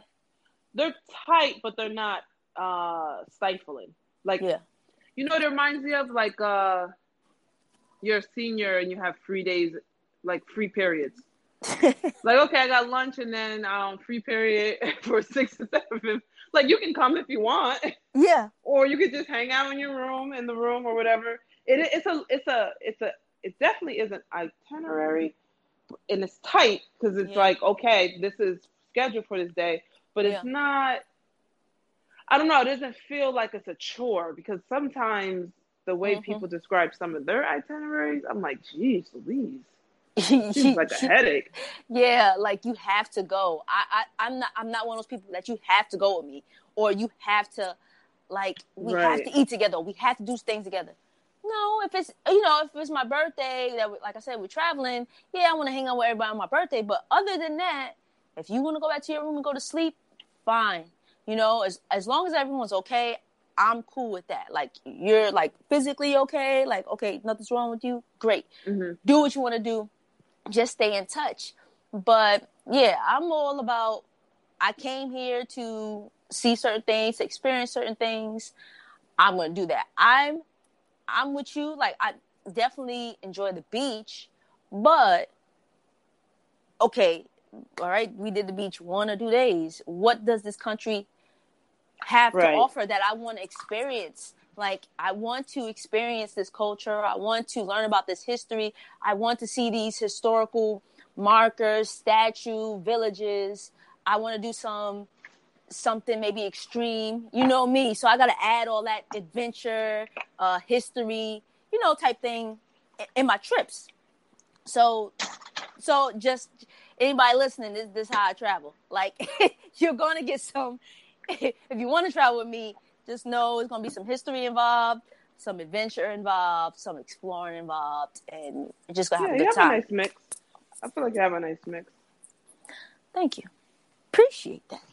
Speaker 2: they're tight, but they're not uh stifling. Like, yeah, you know, it reminds me of like uh, you're a senior and you have three days like free periods. [laughs] like okay, I got lunch and then um free period [laughs] for six to seven. Like you can come if you want.
Speaker 1: Yeah. [laughs]
Speaker 2: Or you could just hang out in your room in the room or whatever. It, it's a it's a it's a it definitely is an itinerary, and it's tight because it's yeah. like okay, this is scheduled for this day, but it's yeah. not. I don't know. It doesn't feel like it's a chore because sometimes the way mm-hmm. people describe some of their itineraries, I'm like, geez, Louise. Seems [laughs] like a headache.
Speaker 1: Yeah, like you have to go. I, I I'm not I'm not one of those people that you have to go with me or you have to like we right. have to eat together. We have to do things together. No, if it's you know if it's my birthday that we, like I said we're traveling, yeah, I want to hang out with everybody on my birthday. But other than that, if you want to go back to your room and go to sleep, fine. You know, as as long as everyone's okay, I'm cool with that. Like you're like physically okay, like okay, nothing's wrong with you. Great. Mm-hmm. Do what you want to do. Just stay in touch. But yeah, I'm all about I came here to see certain things, experience certain things. I'm to do that. I'm I'm with you. Like I definitely enjoy the beach, but okay, all right, we did the beach one or two days. What does this country have right. to offer that I want to experience? Like I want to experience this culture. I want to learn about this history. I want to see these historical markers, statue, villages. I want to do some something maybe extreme. You know me, so I got to add all that adventure, uh, history, you know, type thing in my trips. So, so just anybody listening, this this how I travel. Like [laughs] you're gonna get some. [laughs] if you want to travel with me, just know it's gonna be some history involved, some adventure involved, some exploring involved, and you're just gonna have a good time.
Speaker 2: a nice mix. I feel like you have a nice mix.
Speaker 1: Thank you. Appreciate that.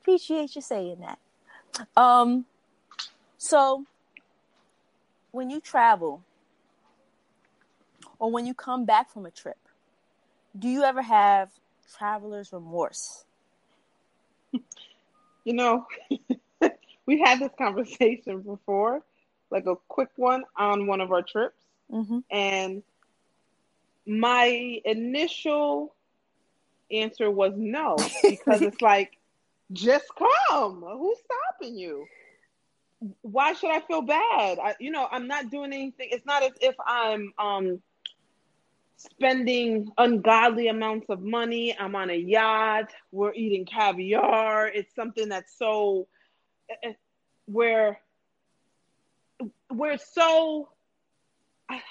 Speaker 1: Appreciate you saying that. Um, so when you travel or when you come back from a trip, do you ever have traveler's remorse? [laughs]
Speaker 2: You know, we had this conversation before, like a quick one on one of our trips. Mm-hmm. And my initial answer was no, because it's like, just come. Who's stopping you? Why should I feel bad? I, you know, I'm not doing anything. It's not as if I'm um, spending ungodly amounts of money. I'm on a yacht. We're eating caviar. It's something that's so where we're so,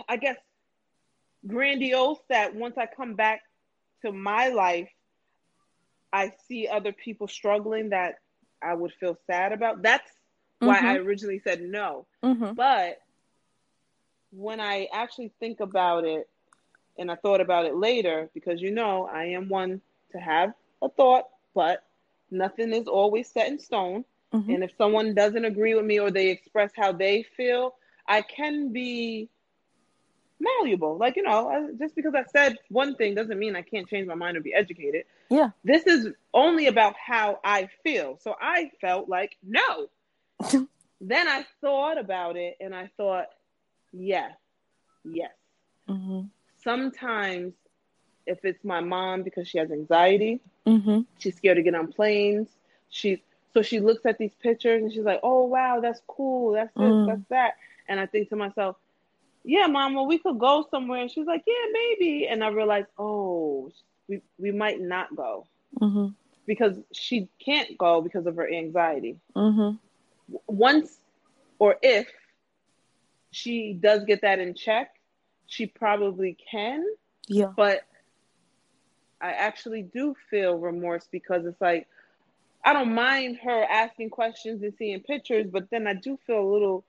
Speaker 2: I guess, grandiose that once I come back to my life, I see other people struggling that I would feel sad about. That's mm-hmm. why I mm-hmm. originally said no. Mm-hmm. But when I actually think about it, and I thought about it later, because you know, I am one to have a thought, but nothing is always set in stone. Mm-hmm. And if someone doesn't agree with me or they express how they feel, I can be malleable. Like, you know, just because I said one thing doesn't mean I can't change my mind or be educated.
Speaker 1: Yeah.
Speaker 2: This is only about how I feel. So I felt like, no. [laughs] then I thought about it and I thought, yes, yes. Mm-hmm. Sometimes if it's my mom because she has anxiety, mm-hmm. she's scared to get on planes. She's so she looks at these pictures and she's like, "Oh wow, that's cool. That's this, mm. that's that." And I think to myself, yeah, mama, we could go somewhere. And she's like, yeah, maybe. And I realized, oh, we, we might not go mm-hmm. because she can't go because of her anxiety. Mm-hmm. Once or if she does get that in check, she probably can.
Speaker 1: Yeah.
Speaker 2: But I actually do feel remorse because it's like, I don't mind her asking questions and seeing pictures, but then I do feel a little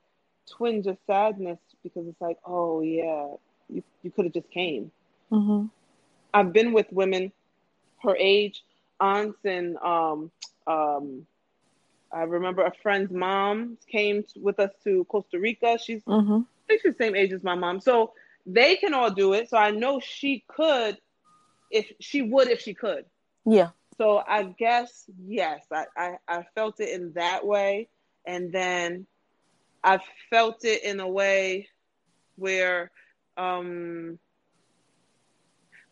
Speaker 2: twinge of sadness because it's like, oh yeah, you you could have just came. Mm-hmm. I've been with women her age, aunts and um um. I remember a friend's mom came with us to Costa Rica. She's mm-hmm. I think she's the same age as my mom, so they can all do it. So I know she could, if she would, if she could.
Speaker 1: Yeah.
Speaker 2: So I guess yes, I, I, I felt it in that way, and then I felt it in a way where um,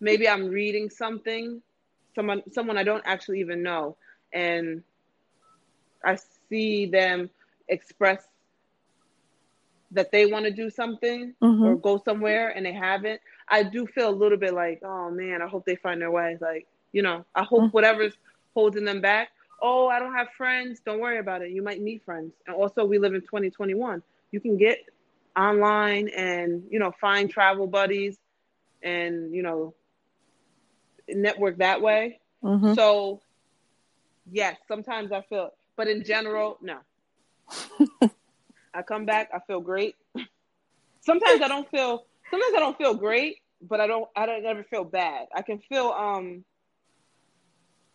Speaker 2: maybe I'm reading something, someone someone I don't actually even know, and I see them express that they want to do something mm-hmm. or go somewhere and they haven't. I do feel a little bit like, oh man, I hope they find their way. Like, you know, I hope mm-hmm. whatever's holding them back. Oh, I don't have friends. Don't worry about it. You might meet friends. And also, we live in 2021. You can get online and you know find travel buddies and you know network that way mm-hmm. so yes sometimes i feel but in general no [laughs] i come back i feel great sometimes I don't feel sometimes I don't feel great, but I don't I don't ever feel bad. I can feel um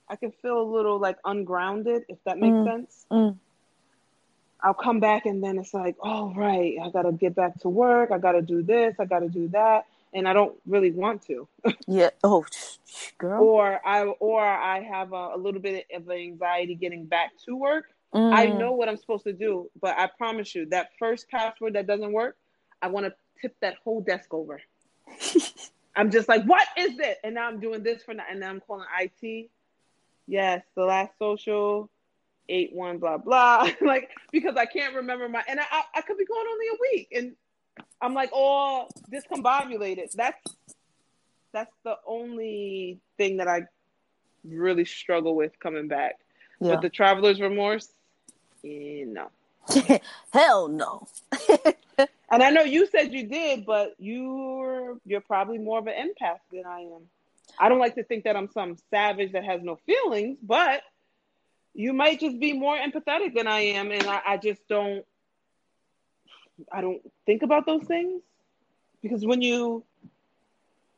Speaker 2: I can feel a little like ungrounded if that makes mm. sense. Mm. I'll come back and then it's like, oh right, I gotta get back to work. I gotta do this. I gotta do that, and I don't really want to. [laughs]
Speaker 1: yeah. Oh, girl.
Speaker 2: Or I or I have a, a little bit of anxiety getting back to work. Mm. I know what I'm supposed to do, but I promise you that first password that doesn't work, I want to tip that whole desk over. [laughs] I'm just like, what is it? And now I'm doing this for now, and now I'm calling IT. Yes, the last social eight one blah blah [laughs] like because I can't remember my and I, I, I could be going only a week and I'm like all discombobulated. That's that's the only thing that I really struggle with coming back. Yeah. But the traveler's remorse, eh, no. [laughs]
Speaker 1: Hell no. [laughs]
Speaker 2: and I know you said you did, but you're you're probably more of an empath than I am. I don't like to think that I'm some savage that has no feelings, but you might just be more empathetic than I am, and I, I just don't. I don't think about those things because when you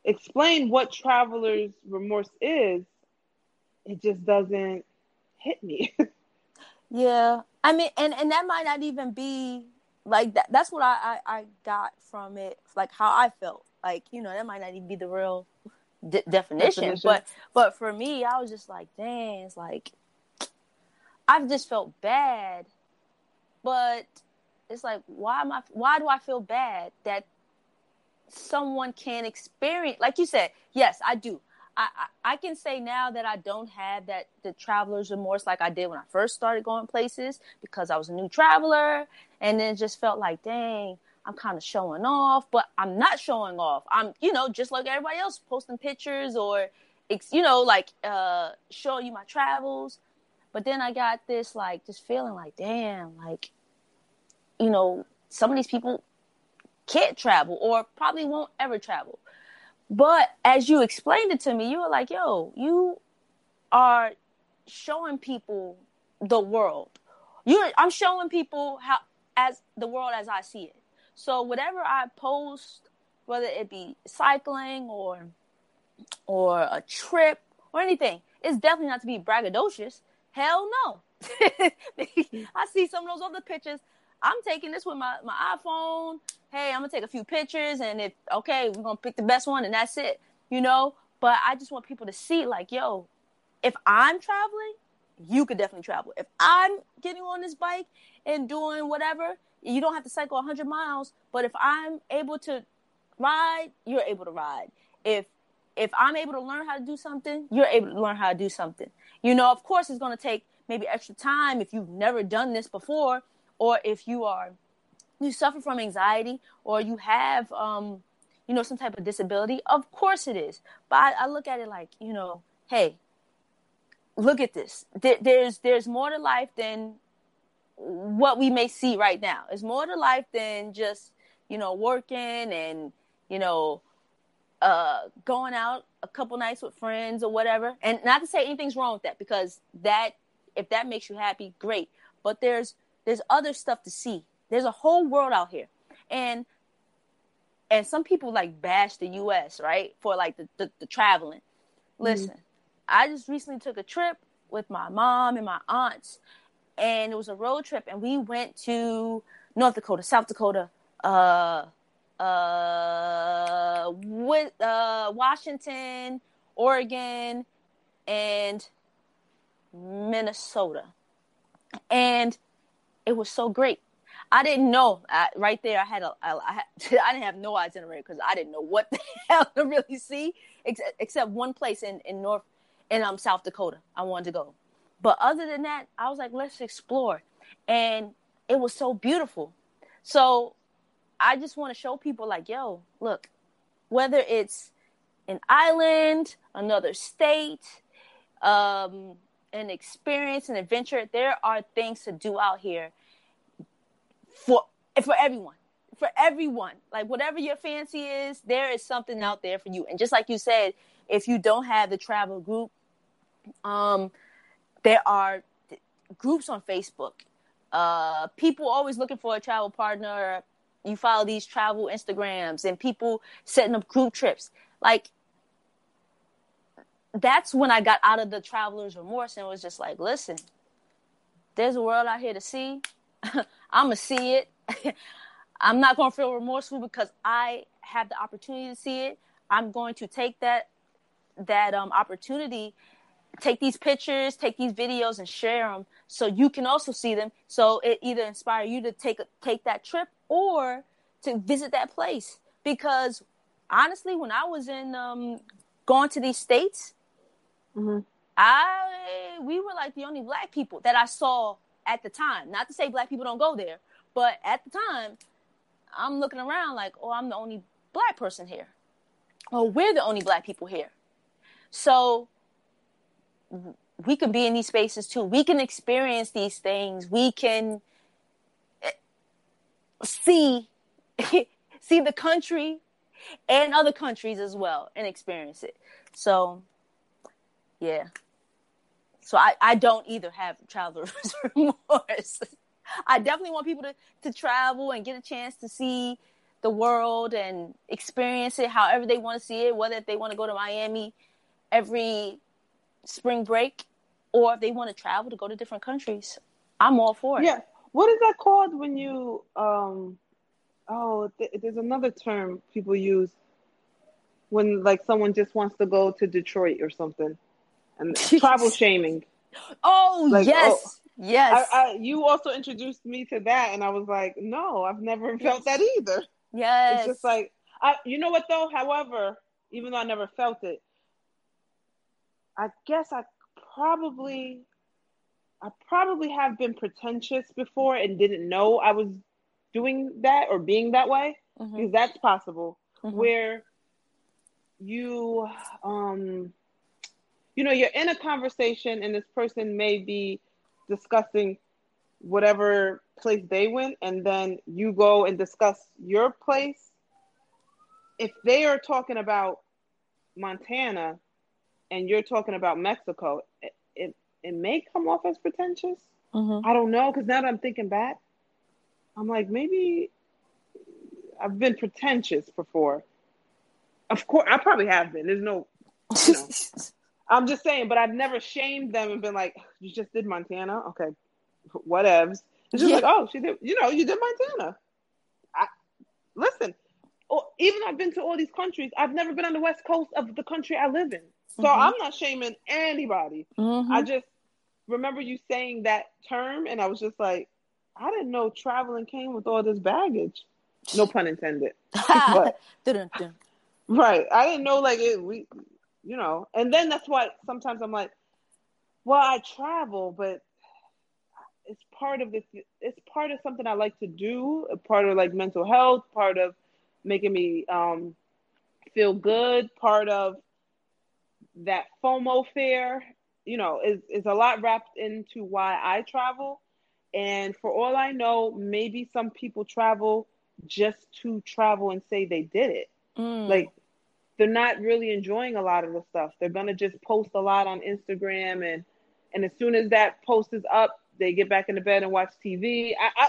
Speaker 2: explain what traveler's remorse is, it just doesn't hit me. [laughs]
Speaker 1: yeah, I mean, and and that might not even be like that. That's what I, I I got from it, like how I felt. Like you know, that might not even be the real de- definition, definition, but but for me, I was just like, dang, it's like I've just felt bad, but it's like, why am I? Why do I feel bad that someone can experience? Like you said, yes, I do. I, I, I can say now that I don't have that the traveler's remorse like I did when I first started going places because I was a new traveler, and then it just felt like, dang, I'm kind of showing off, but I'm not showing off. I'm, you know, just like everybody else, posting pictures or, you know, like uh, showing you my travels. But then I got this like just feeling like, damn, like, you know, some of these people can't travel or probably won't ever travel. But as you explained it to me, you were like, yo, you are showing people the world. You I'm showing people how as the world as I see it. So whatever I post, whether it be cycling or or a trip or anything, it's definitely not to be braggadocious. Hell no. [laughs] I see some of those other pictures. I'm taking this with my, my iPhone. Hey, I'm gonna take a few pictures, and if okay, we're gonna pick the best one, and that's it. You know. But I just want people to see, like, yo, if I'm traveling, you could definitely travel. If I'm getting on this bike and doing whatever, you don't have to cycle 100 miles. But if I'm able to ride, you're able to ride. If if I'm able to learn how to do something, you're able to learn how to do something. You know, of course, it's going to take maybe extra time if you've never done this before, or if you are you suffer from anxiety, or you have um, you know some type of disability. Of course, it is. But I, I look at it like you know, hey, look at this. There, there's there's more to life than what we may see right now. There's more to life than just you know working and you know uh, going out a couple nights with friends or whatever. And not to say anything's wrong with that because that if that makes you happy, great. But there's there's other stuff to see. There's a whole world out here. And and some people like bash the US, right? For like the, the, the traveling. Mm-hmm. Listen, mm-hmm. I just recently took a trip with my mom and my aunts and it was a road trip and we went to North Dakota, South Dakota, uh uh, with uh, Washington, Oregon, and Minnesota, and it was so great. I didn't know I, right there. I had a I, I, had, [laughs] I didn't have no itinerary because I didn't know what the [laughs] hell to really see, ex- except one place in in North in um South Dakota. I wanted to go, but other than that, I was like, let's explore, and it was so beautiful. So I just want to show people like, yo, look, whether it's an island, another state, um, an experience, an adventure, there are things to do out here for for everyone. For everyone. Like whatever your fancy is, there is something out there for you. And just like you said, if you don't have the travel group, um, there are groups on Facebook. Uh, people always looking for a travel partner you follow these travel Instagrams and people setting up group trips. Like that's when I got out of the traveler's remorse and was just like, listen, there's a world out here to see. [laughs] I'm gonna see it. [laughs] I'm not gonna feel remorseful because I have the opportunity to see it. I'm going to take that that um, opportunity, take these pictures, take these videos, and share them so you can also see them. So it either inspire you to take a, take that trip or to visit that place. Because honestly, when I was in um, going to these states, mm-hmm. I we were like the only black people that I saw at the time. Not to say black people don't go there, but at the time, I'm looking around like, oh, I'm the only black person here. Or we're the only black people here. So we can be in these spaces too. We can experience these things. We can eh, see [laughs] see the country and other countries as well and experience it. So yeah. So I, I don't either have traveler's [laughs] remorse. I definitely want people to, to travel and get a chance to see the world and experience it however they want to see it, whether they want to go to Miami every spring break or if they want to travel to go to different countries. I'm all for it.
Speaker 2: Yeah. What is that called when you um oh th- there's another term people use when like someone just wants to go to Detroit or something. And [laughs] travel shaming.
Speaker 1: Oh like, yes. Oh, yes.
Speaker 2: I, I, you also introduced me to that and I was like, no, I've never [laughs] felt that either.
Speaker 1: Yes.
Speaker 2: It's just like I you know what though? However, even though I never felt it, I guess I probably I probably have been pretentious before and didn't know I was doing that or being that way mm-hmm. because that's possible mm-hmm. where you um you know you're in a conversation and this person may be discussing whatever place they went and then you go and discuss your place if they are talking about Montana and you're talking about Mexico, it it, it may come off as pretentious. Mm-hmm. I don't know because now that I'm thinking back, I'm like maybe I've been pretentious before. Of course, I probably have been. There's no, you know. [laughs] I'm just saying, but I've never shamed them and been like, "You just did Montana, okay, whatevs." It's just yeah. like, "Oh, she did," you know, you did Montana. I listen. Or even I've been to all these countries. I've never been on the west coast of the country I live in. So mm-hmm. I'm not shaming anybody. Mm-hmm. I just remember you saying that term, and I was just like, I didn't know traveling came with all this baggage. No pun intended. [laughs] but, right. I didn't know like it. We, you know, and then that's why sometimes I'm like, well, I travel, but it's part of this. It's part of something I like to do. A part of like mental health. Part of making me um, feel good. Part of that FOMO fear, you know, is, is a lot wrapped into why I travel. And for all I know, maybe some people travel just to travel and say they did it. Mm. Like they're not really enjoying a lot of the stuff. They're gonna just post a lot on Instagram and and as soon as that post is up, they get back into bed and watch TV. I, I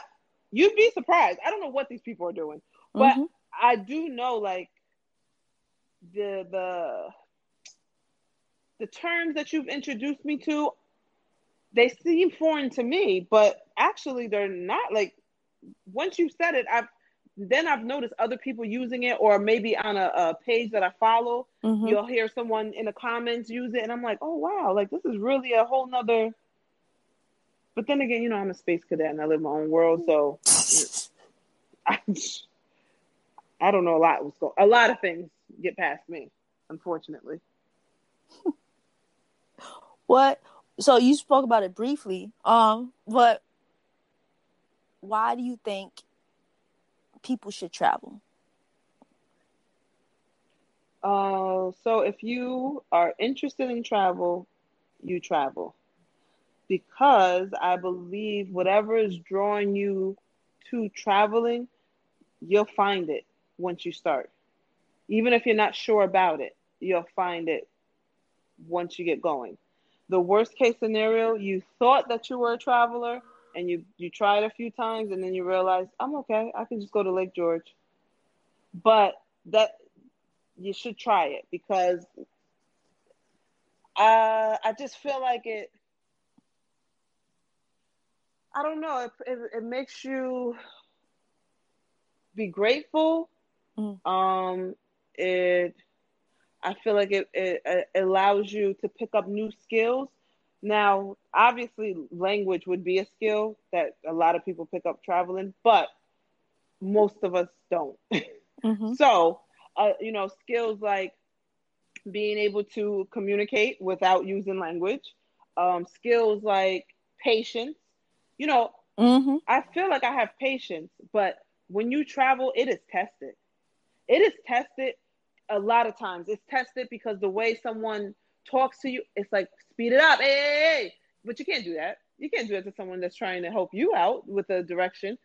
Speaker 2: you'd be surprised. I don't know what these people are doing, but mm-hmm. I do know like the the the terms that you've introduced me to, they seem foreign to me, but actually they're not. Like once you said it, I've then I've noticed other people using it, or maybe on a, a page that I follow, mm-hmm. you'll hear someone in the comments use it, and I'm like, oh wow, like this is really a whole nother. But then again, you know, I'm a space cadet and I live my own world, so I, [laughs] I don't know a lot. A lot of things get past me, unfortunately. [laughs]
Speaker 1: What? So you spoke about it briefly. Um, but why do you think people should travel?
Speaker 2: Uh, so if you are interested in travel, you travel. Because I believe whatever is drawing you to traveling, you'll find it once you start. Even if you're not sure about it, you'll find it once you get going the worst case scenario, you thought that you were a traveler and you you it a few times and then you realize I'm okay. I can just go to Lake George. But that you should try it because uh, I just feel like it. I don't know. It, it, it makes you be grateful. Mm. Um, it. I feel like it, it, it allows you to pick up new skills. Now, obviously, language would be a skill that a lot of people pick up traveling, but most of us don't. Mm-hmm. [laughs] so, uh, you know, skills like being able to communicate without using language, um, skills like patience. You know, mm-hmm. I feel like I have patience, but when you travel, it is tested. It is tested a lot of times. It's tested because the way someone talks to you, it's like speed it up, hey, hey, hey. but you can't do that. You can't do that to someone that's trying to help you out with a direction,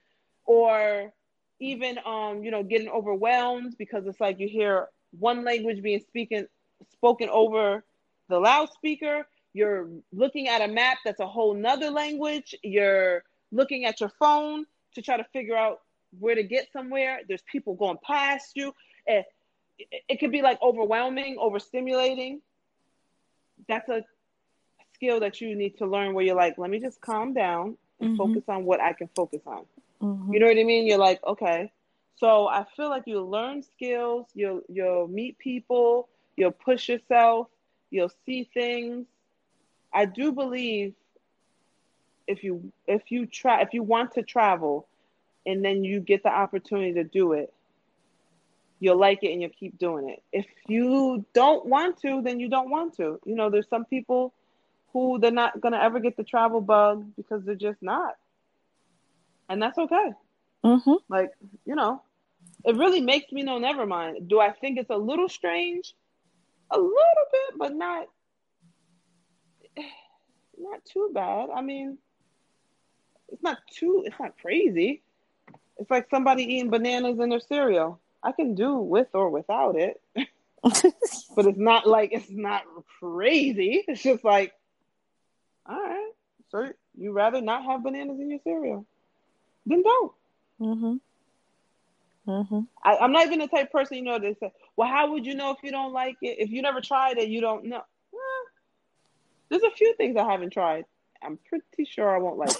Speaker 2: or even um, you know, getting overwhelmed because it's like you hear one language being speaking spoken over the loudspeaker. You're looking at a map that's a whole nother language. You're looking at your phone to try to figure out where to get somewhere. There's people going past you. It, it, it could be like overwhelming, overstimulating. That's a skill that you need to learn where you're like, let me just calm down and mm-hmm. focus on what I can focus on. Mm-hmm. You know what I mean? You're like, okay. So I feel like you learn skills, you'll you'll meet people, You'll push yourself. You'll see things. I do believe if you if you try if you want to travel and then you get the opportunity to do it, you'll like it and you'll keep doing it. If you don't want to, then you don't want to. You know, there's some people who they're not gonna ever get the travel bug because they're just not. And that's okay. Mm-hmm. Like, you know, it really makes me know, never mind. Do I think it's a little strange? a little bit, but not not too bad. I mean, it's not too it's not crazy. It's like somebody eating bananas in their cereal. I can do with or without it. [laughs] but it's not like it's not crazy. It's just like, all right, so you rather not have bananas in your cereal, then don't. Mm-hmm. Mm-hmm. I, am not even the type person, you know, they say, well, how would you know if you don't like it? If you never tried it, you don't know. Well, there's a few things I haven't tried. I'm pretty sure I won't like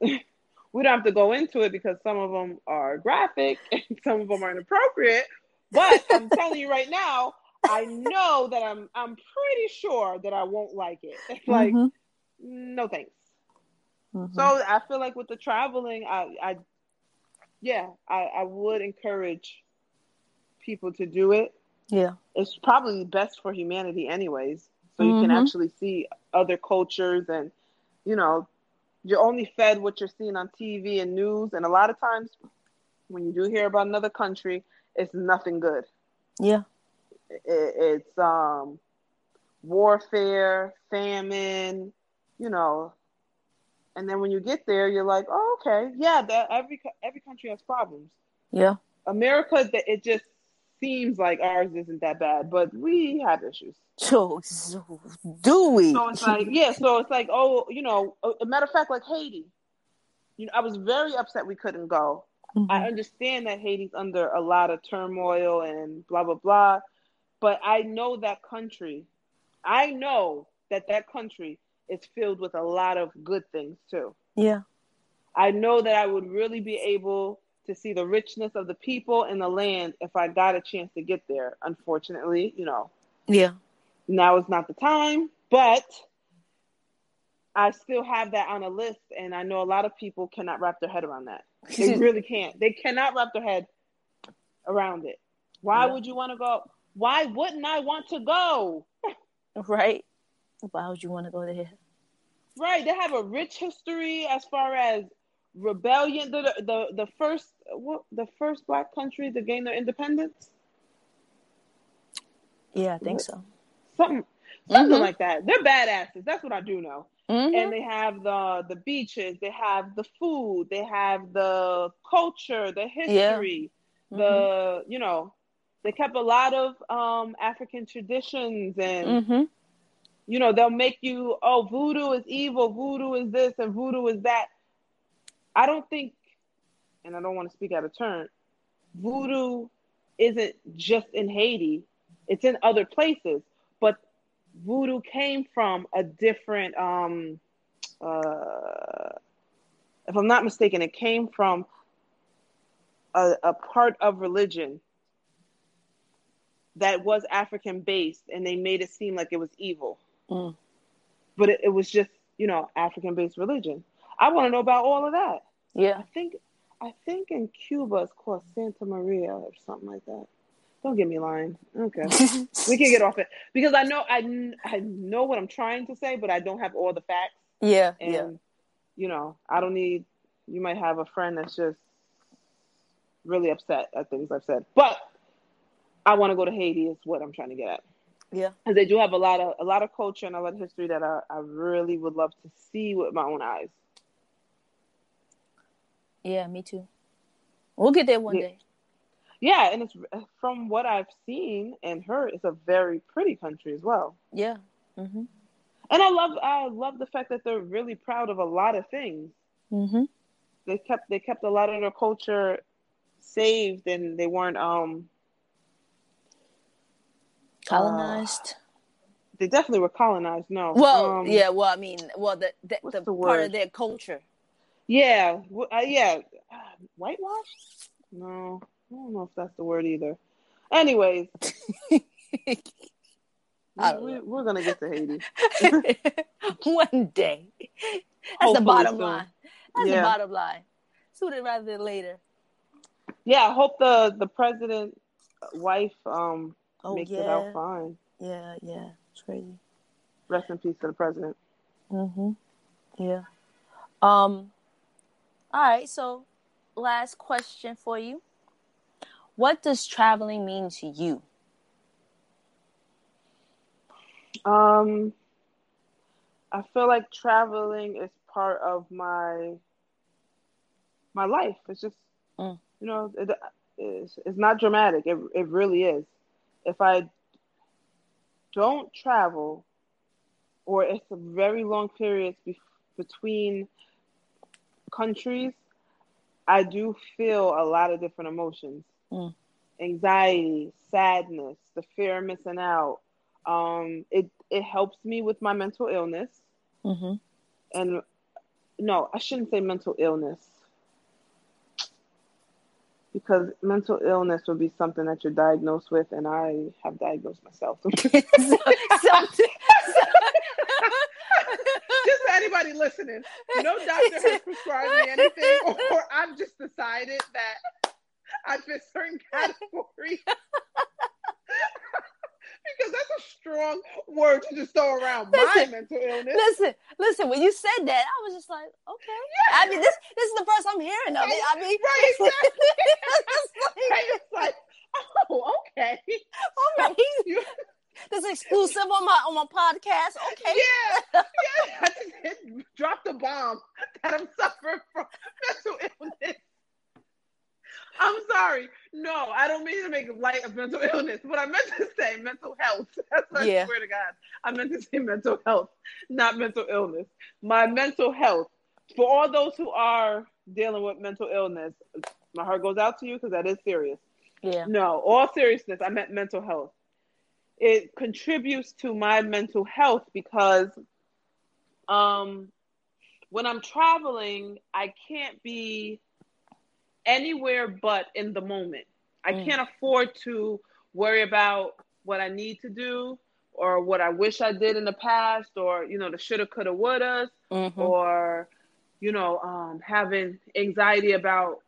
Speaker 2: it. [laughs] we don't have to go into it because some of them are graphic [laughs] and some of them are inappropriate. But I'm telling you right now, I know that I'm I'm pretty sure that I won't like it. It's [laughs] like, mm-hmm. no thanks. Mm-hmm. So I feel like with the traveling, I, I yeah, I, I would encourage people to do it.
Speaker 1: Yeah.
Speaker 2: It's probably best for humanity anyways. So you mm-hmm. can actually see other cultures and you know, you're only fed what you're seeing on TV and news and a lot of times when you do hear about another country, it's nothing good.
Speaker 1: Yeah.
Speaker 2: It, it's um warfare, famine, you know, and then when you get there, you're like, oh, okay, yeah, that every every country has problems.
Speaker 1: Yeah,
Speaker 2: America, it just seems like ours isn't that bad, but we have issues.
Speaker 1: So, so do we?
Speaker 2: So it's like, yeah, so it's like, oh, you know, a matter of fact, like Haiti. You know, I was very upset we couldn't go. Mm-hmm. I understand that Haiti's under a lot of turmoil and blah blah blah, but I know that country. I know that that country is filled with a lot of good things too.
Speaker 1: Yeah.
Speaker 2: I know that I would really be able to see the richness of the people and the land if I got a chance to get there. Unfortunately, you know.
Speaker 1: Yeah.
Speaker 2: Now is not the time, but I still have that on a list, and I know a lot of people cannot wrap their head around that. They [laughs] really can't. They cannot wrap their head around it. Why yeah. would you want to go? Why wouldn't I want to go? [laughs]
Speaker 1: Right. Why would you want to go there?
Speaker 2: Right. They have a rich history as far as rebellion. The the the first what the first black country to gain their independence.
Speaker 1: Yeah, I think so.
Speaker 2: Something something mm-hmm. like that. They're badasses. That's what I do know. Mm-hmm. And they have the the beaches. They have the food. They have the culture, the history, yeah. mm-hmm. the you know. They kept a lot of um, African traditions and
Speaker 1: mm-hmm
Speaker 2: you know, they'll make you, oh, voodoo is evil, voodoo is this, and voodoo is that. I don't think, and I don't want to speak out of turn, voodoo isn't just in Haiti, it's in other places. But voodoo came from a different, um, uh, if I'm not mistaken, it came from a, a part of religion that was African based, and they made it seem like it was evil. Mm. But it, it was just, you know, African based religion. I want to know about all of that.
Speaker 1: Yeah.
Speaker 2: I think I think in Cuba it's called Santa Maria or something like that. Don't get me lying. Okay, [laughs] we can get off it because I know I, I know what I'm trying to say, but I don't have all the facts.
Speaker 1: Yeah,
Speaker 2: and
Speaker 1: yeah.
Speaker 2: you know, I don't need. You might have a friend that's just really upset at things I've said, but I want to go to Haiti. Is what I'm trying to get at.
Speaker 1: Yeah,
Speaker 2: because they do have a lot of a lot of culture and a lot of history that I, I really would love to see with my own eyes.
Speaker 1: Yeah, me too. We'll get there one
Speaker 2: yeah.
Speaker 1: day.
Speaker 2: Yeah, and it's from what I've seen and heard, it's a very pretty country as well.
Speaker 1: Yeah. Mm-hmm.
Speaker 2: And I love I love the fact that they're really proud of a lot of things.
Speaker 1: Mm-hmm.
Speaker 2: They kept they kept a lot of their culture saved, and they weren't um
Speaker 1: colonized.
Speaker 2: Uh, they definitely were colonized. No.
Speaker 1: Well,
Speaker 2: um,
Speaker 1: yeah. Well, I mean, well, the the, the,
Speaker 2: the
Speaker 1: part of their culture.
Speaker 2: Yeah, uh, yeah. whitewash. No, I don't know if that's the word either. Anyways, [laughs] we, are gonna get to Haiti [laughs]
Speaker 1: one day. That's Hopefully the bottom soon. line. That's yeah. the bottom line. Sooner rather than later.
Speaker 2: Yeah, I hope the the president wife um
Speaker 1: oh,
Speaker 2: makes
Speaker 1: yeah.
Speaker 2: it out fine.
Speaker 1: Yeah, yeah, it's crazy.
Speaker 2: Rest in peace to the president.
Speaker 1: Mhm. Yeah. Um. All right. So, last question for you. What does traveling mean to you?
Speaker 2: Um, I feel like traveling is part of my my life. It's just mm. you know, it, it's, it's not dramatic. It it really is. If I don't travel, or it's a very long periods be- between countries, I do feel a lot of different emotions. Mm. Anxiety, sadness, the fear of missing out. Um, it it helps me with my mental illness.
Speaker 1: Mm-hmm.
Speaker 2: And no, I shouldn't say mental illness because mental illness would be something that you're diagnosed with, and I have diagnosed myself. [laughs] [laughs] anybody listening, no doctor has [laughs] prescribed me anything, or I've just decided that I fit certain [laughs] categories. [laughs] because that's a strong word to just throw around listen, my mental illness.
Speaker 1: Listen, listen. When you said that, I was just like, okay. Yeah. I mean, this this is the first I'm hearing of it. I mean,
Speaker 2: right? Exactly. it's, like, it's like, oh, okay.
Speaker 1: All right. You, this is exclusive on my on my podcast. Okay.
Speaker 2: Yeah, [laughs] yeah. [laughs] I just hit, dropped the bomb that I'm suffering from [laughs] mental illness. I'm sorry. No, I don't mean to make light of mental illness. What I meant to say, mental health. That's what yeah. I swear to God. I meant to say mental health, not mental illness. My mental health. For all those who are dealing with mental illness, my heart goes out to you because that is serious.
Speaker 1: Yeah.
Speaker 2: No, all seriousness, I meant mental health. It contributes to my mental health because um when I'm traveling, I can't be anywhere but in the moment. I mm. can't afford to worry about what I need to do or what I wish I did in the past or, you know, the shoulda, coulda, woulda, mm-hmm. or, you know, um, having anxiety about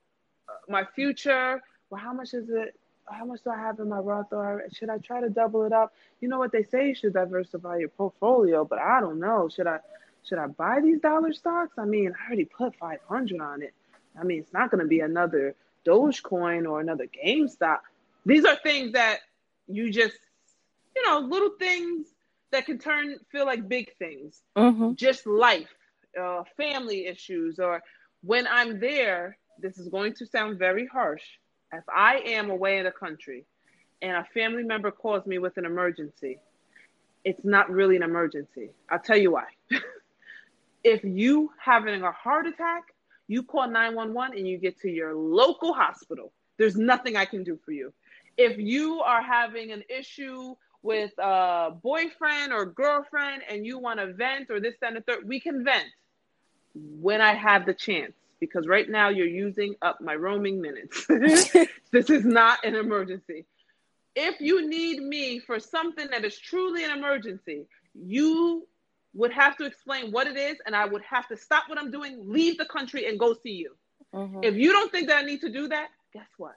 Speaker 2: my future. Well, how much is it? How much do I have in my Roth or should I try to double it up? You know what they say, you should diversify your portfolio, but I don't know. Should I should I buy these dollar stocks? I mean, I already put 500 on it. I mean, it's not going to be another Dogecoin or another GameStop. These are things that you just, you know, little things that can turn feel like big things.
Speaker 1: Mm-hmm.
Speaker 2: Just life, uh, family issues, or when I'm there. This is going to sound very harsh. If I am away in the country and a family member calls me with an emergency, it's not really an emergency. I'll tell you why. [laughs] if you having a heart attack, you call 911 and you get to your local hospital. There's nothing I can do for you. If you are having an issue with a boyfriend or girlfriend and you want to vent or this, that, and the third, we can vent when I have the chance. Because right now you're using up my roaming minutes. [laughs] [laughs] this is not an emergency. If you need me for something that is truly an emergency, you would have to explain what it is, and I would have to stop what I'm doing, leave the country, and go see you. Mm-hmm. If you don't think that I need to do that, guess what?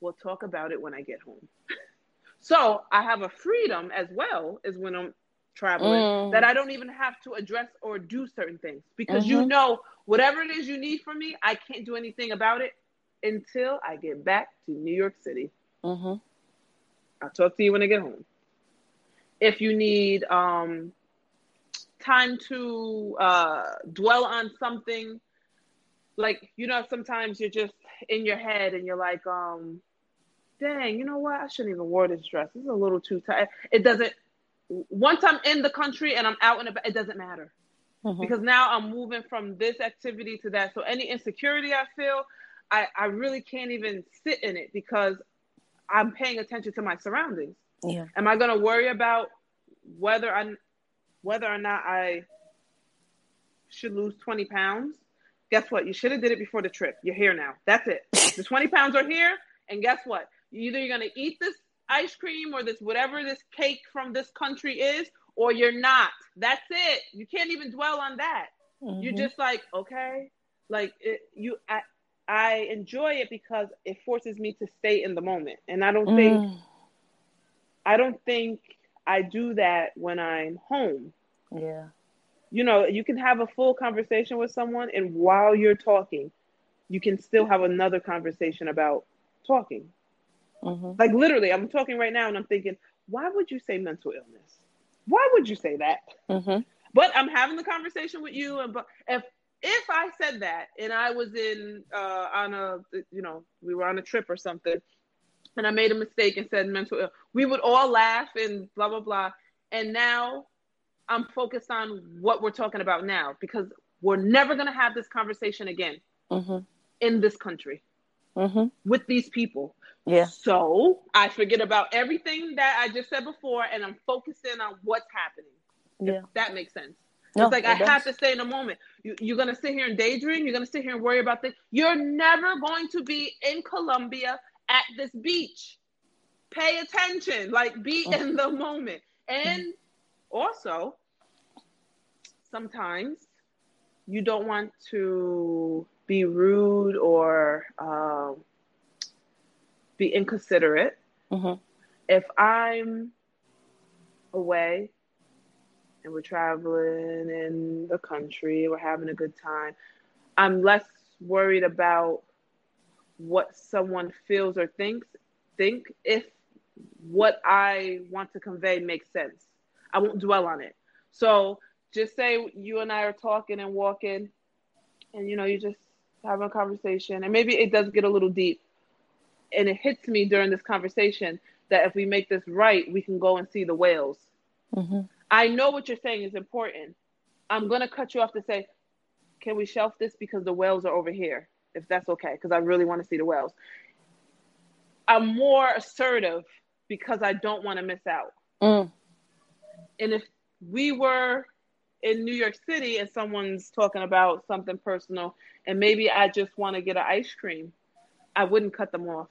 Speaker 2: We'll talk about it when I get home. [laughs] so I have a freedom as well as when I'm traveling mm. that I don't even have to address or do certain things because mm-hmm. you know whatever it is you need from me, I can't do anything about it until I get back to New York City. Mm-hmm. I'll talk to you when I get home. If you need um, time to uh, dwell on something, like you know, sometimes you're just in your head and you're like, um, dang, you know what? I shouldn't even wear this dress. This is a little too tight. It doesn't. Once I'm in the country and I'm out and about, it doesn't matter. Mm-hmm. Because now I'm moving from this activity to that. So any insecurity I feel, I, I really can't even sit in it because I'm paying attention to my surroundings.
Speaker 1: Yeah.
Speaker 2: Am I going to worry about whether I whether or not I should lose 20 pounds? Guess what? You should have did it before the trip. You're here now. That's it. [laughs] the 20 pounds are here, and guess what? Either you're going to eat this ice cream or this whatever this cake from this country is, or you're not. That's it. You can't even dwell on that. Mm-hmm. You're just like, okay, like it, you. I, I enjoy it because it forces me to stay in the moment. And I don't mm. think I don't think I do that when I'm home.
Speaker 1: Yeah.
Speaker 2: You know, you can have a full conversation with someone and while you're talking, you can still have another conversation about talking. Mm-hmm. Like literally, I'm talking right now and I'm thinking, why would you say mental illness? Why would you say that? Mm-hmm. But I'm having the conversation with you, and but if if I said that and I was in uh, on a you know we were on a trip or something, and I made a mistake and said mental ill, we would all laugh and blah blah blah. And now I'm focused on what we're talking about now because we're never gonna have this conversation again mm-hmm. in this country mm-hmm. with these people.
Speaker 1: Yeah.
Speaker 2: So I forget about everything that I just said before, and I'm focusing on what's happening.
Speaker 1: Yeah,
Speaker 2: that makes sense. No, it's like I does. have to stay in the moment. You, you're gonna sit here and daydream. You're gonna sit here and worry about things. You're never going to be in Colombia at this beach. Pay attention. Like be oh. in the moment. And also, sometimes you don't want to be rude or um, be inconsiderate. Mm-hmm. If I'm away and we're traveling in the country, we're having a good time, I'm less worried about what someone feels or thinks. Think if what I want to convey makes sense. I won't dwell on it. So just say you and I are talking and walking, and you know, you just having a conversation, and maybe it does get a little deep. And it hits me during this conversation that if we make this right, we can go and see the whales. Mm-hmm. I know what you're saying is important. I'm going to cut you off to say, can we shelf this because the whales are over here, if that's okay, because I really want to see the whales. I'm more assertive because I don't want to miss out. Mm. And if we were in New York City and someone's talking about something personal and maybe I just want to get an ice cream, I wouldn't cut them off.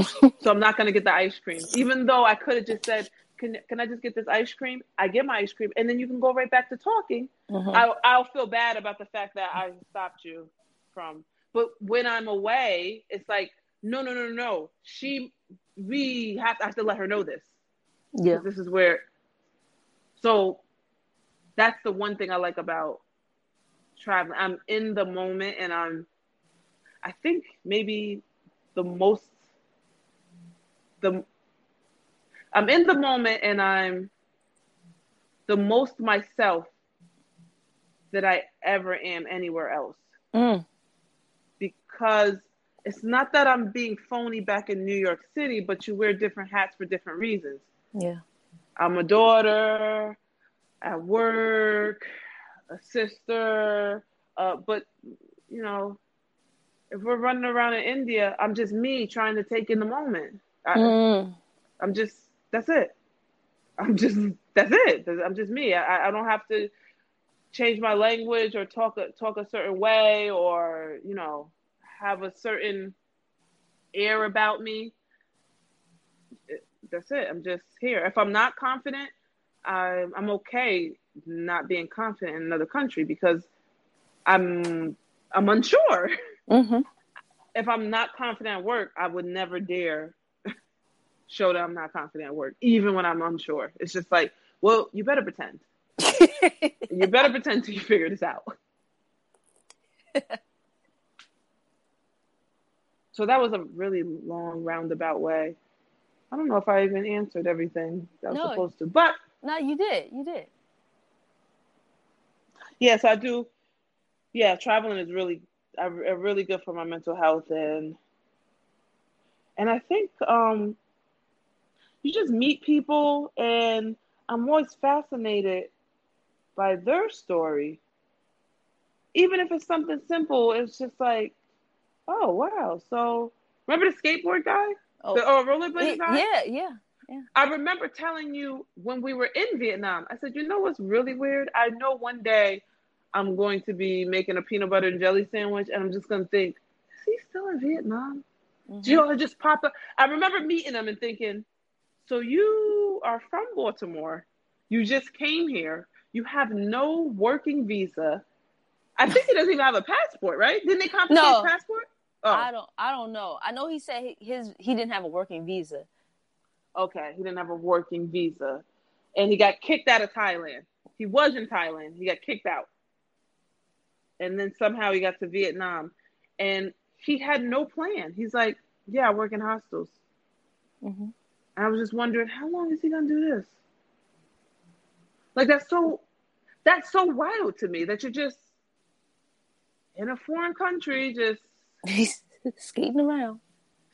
Speaker 2: So I'm not going to get the ice cream, even though I could have just said, can can I just get this ice cream? I get my ice cream, and then you can go right back to talking. Mm-hmm. I, I'll feel bad about the fact that I stopped you from. But when I'm away, it's like no, no, no, no. She, we have to, I have to let her know this.
Speaker 1: Yeah,
Speaker 2: this is where. So, that's the one thing I like about traveling. I'm in the moment, and I'm. I think maybe the most the I'm in the moment and I'm the most myself that I ever am anywhere else. Mm. Because it's not that I'm being phony back in New York City, but you wear different hats for different reasons.
Speaker 1: Yeah.
Speaker 2: I'm a daughter, at work, a sister, uh, but you know, if we're running around in India, I'm just me trying to take in the moment. I, mm. I'm just that's it. I'm just that's it. I'm just me. I, I don't have to change my language or talk a, talk a certain way or you know have a certain air about me. That's it. I'm just here. If I'm not confident, I'm I'm okay not being confident in another country because I'm I'm unsure. Mm-hmm. If I'm not confident at work, I would never dare show that I'm not confident at work, even when I'm unsure. It's just like, well, you better pretend. [laughs] you better pretend till you figure this out. so that was a really long roundabout way. I don't know if I even answered everything that I was no, supposed to, but
Speaker 1: no, you did. You did.
Speaker 2: Yes, I do. Yeah, traveling is really, uh, really good for my mental health, and and I think um, you just meet people, and I'm always fascinated by their story. Even if it's something simple, it's just like, oh wow. So remember the skateboard guy? Oh, the oh, rollerblade guy?
Speaker 1: Yeah, yeah. Yeah.
Speaker 2: I remember telling you when we were in Vietnam, I said, you know what's really weird? I know one day I'm going to be making a peanut butter and jelly sandwich, and I'm just going to think, is he still in Vietnam? Mm-hmm. You know, it just pop up. I remember meeting him and thinking, so you are from Baltimore. You just came here. You have no working visa. I think he doesn't even have a passport, right? Didn't they confiscate no, his passport?
Speaker 1: Oh. I don't. I don't know. I know he said his he didn't have a working visa.
Speaker 2: Okay, he didn't have a working visa, and he got kicked out of Thailand. He was in Thailand. He got kicked out, and then somehow he got to Vietnam, and he had no plan. He's like, "Yeah, I work in hostels." Mm-hmm. I was just wondering, how long is he gonna do this? Like that's so, that's so wild to me that you're just in a foreign country, just [laughs]
Speaker 1: skating around,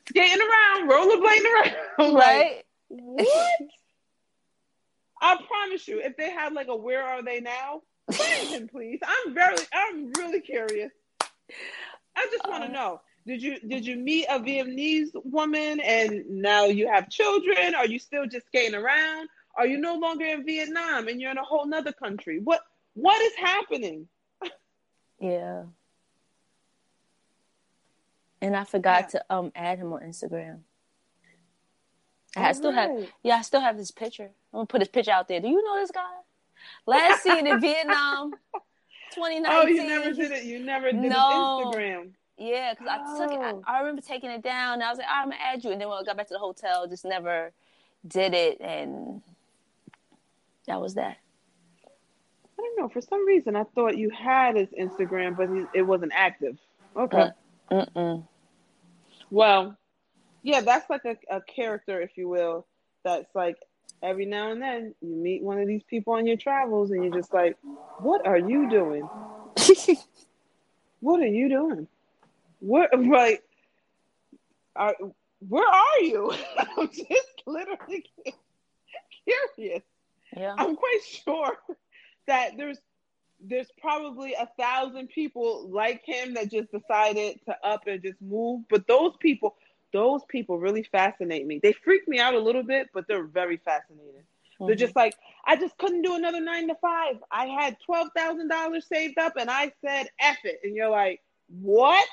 Speaker 2: skating around, rollerblading around, [laughs] right? Like, what? [laughs] I promise you, if they had like a "Where Are They Now," find him, please. I'm very, I'm really curious. I just want to uh, know did you did you meet a Vietnamese woman and now you have children? Are you still just skating around? Are you no longer in Vietnam and you're in a whole nother country? What what is happening? [laughs]
Speaker 1: yeah. And I forgot yeah. to um add him on Instagram. I still have yeah, I still have this picture. I'm gonna put his picture out there. Do you know this guy? Last seen in [laughs] Vietnam, 2019. Oh,
Speaker 2: you never did it. You never did no. Instagram.
Speaker 1: Yeah, because oh. I took it. I, I, remember taking it down. I was like, I'm gonna add you, and then when I got back to the hotel, just never did it, and that was that.
Speaker 2: I don't know. For some reason, I thought you had his Instagram, but it wasn't active. Okay. Uh, mm Well, yeah, that's like a, a character, if you will. That's like every now and then you meet one of these people on your travels, and you're just like, "What are you doing? [laughs] what are you doing?" What like are, where are you? [laughs] I'm just literally curious. Yeah. I'm quite sure that there's there's probably a thousand people like him that just decided to up and just move. But those people, those people really fascinate me. They freak me out a little bit, but they're very fascinating. Mm-hmm. They're just like, I just couldn't do another nine to five. I had twelve thousand dollars saved up, and I said, "F it." And you're like, "What?"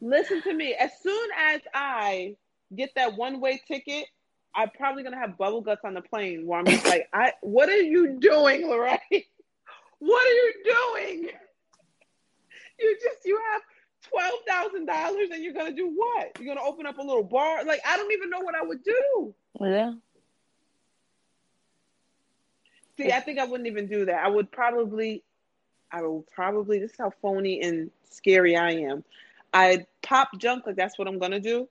Speaker 2: Listen to me. As soon as I get that one way ticket, I'm probably gonna have bubble guts on the plane where I'm just like, I what are you doing, Lorraine? What are you doing? You just you have twelve thousand dollars and you're gonna do what? You're gonna open up a little bar? Like I don't even know what I would do.
Speaker 1: Yeah.
Speaker 2: See, I think I wouldn't even do that. I would probably I will probably this is how phony and scary I am. I pop junk like that's what I'm gonna do.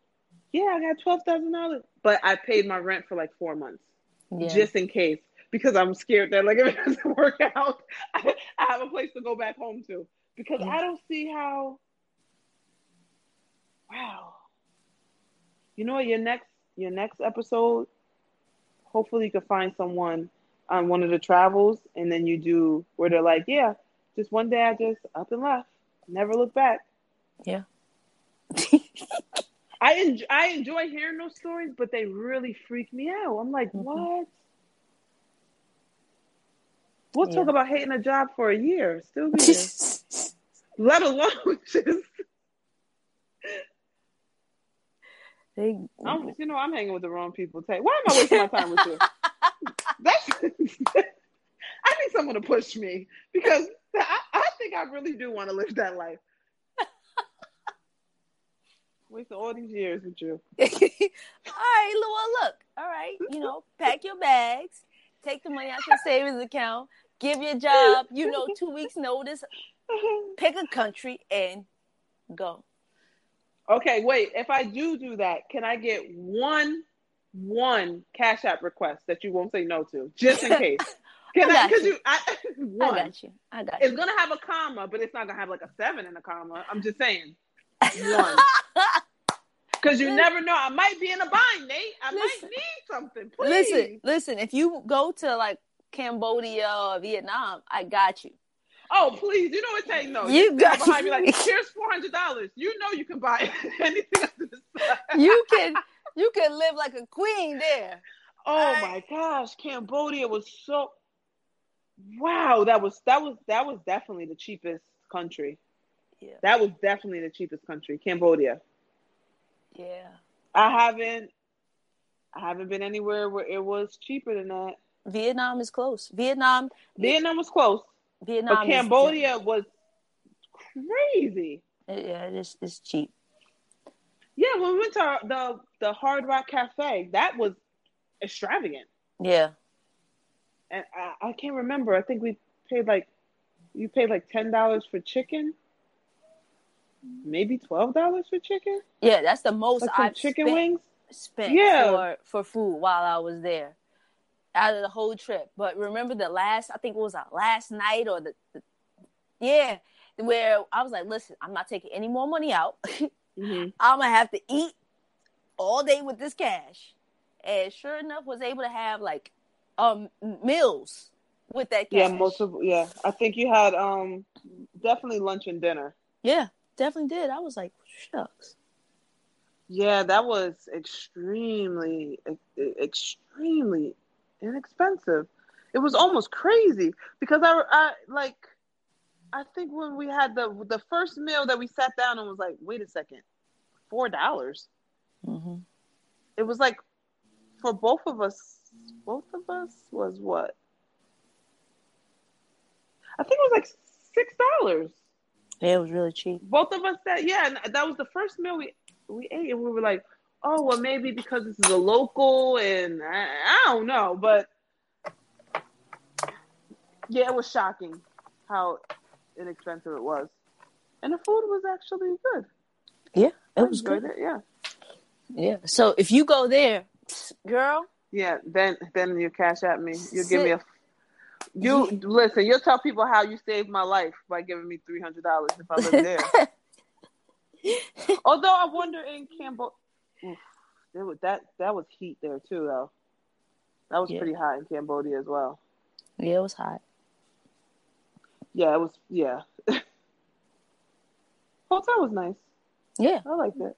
Speaker 2: Yeah, I got twelve thousand dollars, but I paid my rent for like four months yeah. just in case because I'm scared that like [laughs] if it doesn't work out, [laughs] I, I have a place to go back home to because yeah. I don't see how. Wow. You know what? Your next your next episode, hopefully you can find someone on one of the travels, and then you do where they're like, yeah, just one day I just up and left, never look back.
Speaker 1: Yeah. [laughs]
Speaker 2: I enjoy, I enjoy hearing those stories, but they really freak me out. I'm like, mm-hmm. what? We'll yeah. talk about hating a job for a year, still be here. [laughs] Let alone [laughs] just. They, I'm, you know, I'm hanging with the wrong people. Tay, why am I wasting my time with you? That's. I need someone to push me because [laughs] I, I think I really do want to live that life. [laughs] Wasting all these years with you. [laughs] all
Speaker 1: right, well, look. All right, you know, pack your bags, take the money out your savings account, give your job, you know, two weeks notice, pick a country and go.
Speaker 2: Okay, wait. If I do do that, can I get one one cash app request that you won't say no to, just in case? Can I? Because you, [laughs] I,
Speaker 1: one. I got you. I got you.
Speaker 2: It's gonna have a comma, but it's not gonna have like a seven in a comma. I'm just saying. One. [laughs] Because you never know. I might be in a bind, Nate. I listen, might need something. Please.
Speaker 1: Listen, listen. If you go to like Cambodia or Vietnam, I got you.
Speaker 2: Oh, please. You know what saying no. You, you got behind me like, here's four hundred dollars. You know you can buy [laughs] anything under the sun.
Speaker 1: you can you can live like a queen there.
Speaker 2: Oh my gosh, Cambodia was so wow, that was that was that was definitely the cheapest country. Yeah. That was definitely the cheapest country, Cambodia.
Speaker 1: Yeah.
Speaker 2: I haven't I haven't been anywhere where it was cheaper than that.
Speaker 1: Vietnam is close. Vietnam
Speaker 2: Vietnam was close. Vietnam but Cambodia was crazy.
Speaker 1: Yeah, it's it's cheap.
Speaker 2: Yeah, when we went to the the Hard Rock Cafe, that was extravagant.
Speaker 1: Yeah.
Speaker 2: And I, I can't remember. I think we paid like you paid like ten dollars for chicken. Maybe twelve dollars for chicken.
Speaker 1: Yeah, that's the most
Speaker 2: like
Speaker 1: I've
Speaker 2: chicken
Speaker 1: spent,
Speaker 2: wings
Speaker 1: spent yeah. for for food while I was there out of the whole trip. But remember the last, I think it was our last night or the, the yeah, where I was like, listen, I'm not taking any more money out. [laughs] mm-hmm. I'm gonna have to eat all day with this cash. And sure enough, was able to have like um meals with that cash.
Speaker 2: Yeah, multiple. Yeah, I think you had um definitely lunch and dinner.
Speaker 1: Yeah, definitely did. I was like, shucks.
Speaker 2: Yeah, that was extremely, extremely inexpensive. It was almost crazy because I, I like, I think when we had the the first meal that we sat down and was like, wait a second, four dollars. Mm-hmm. It was like for both of us. Both of us was what? I think it was like six dollars.
Speaker 1: Yeah, it was really cheap.
Speaker 2: Both of us that yeah, and that was the first meal we we ate, and we were like, oh well maybe because this is a local and I, I don't know, but yeah, it was shocking how inexpensive it was, and the food was actually good.
Speaker 1: Yeah, it was good.
Speaker 2: It, yeah,
Speaker 1: yeah. So if you go there, girl.
Speaker 2: Yeah, then then you cash at me. You give me a. You listen. You'll tell people how you saved my life by giving me three hundred dollars if I live there. [laughs] Although I wonder in Cambodia, there was that that was heat there too, though. That was yeah. pretty hot in Cambodia as well.
Speaker 1: Yeah, it was hot.
Speaker 2: Yeah, it was. Yeah. [laughs] Hotel was nice.
Speaker 1: Yeah,
Speaker 2: I liked it.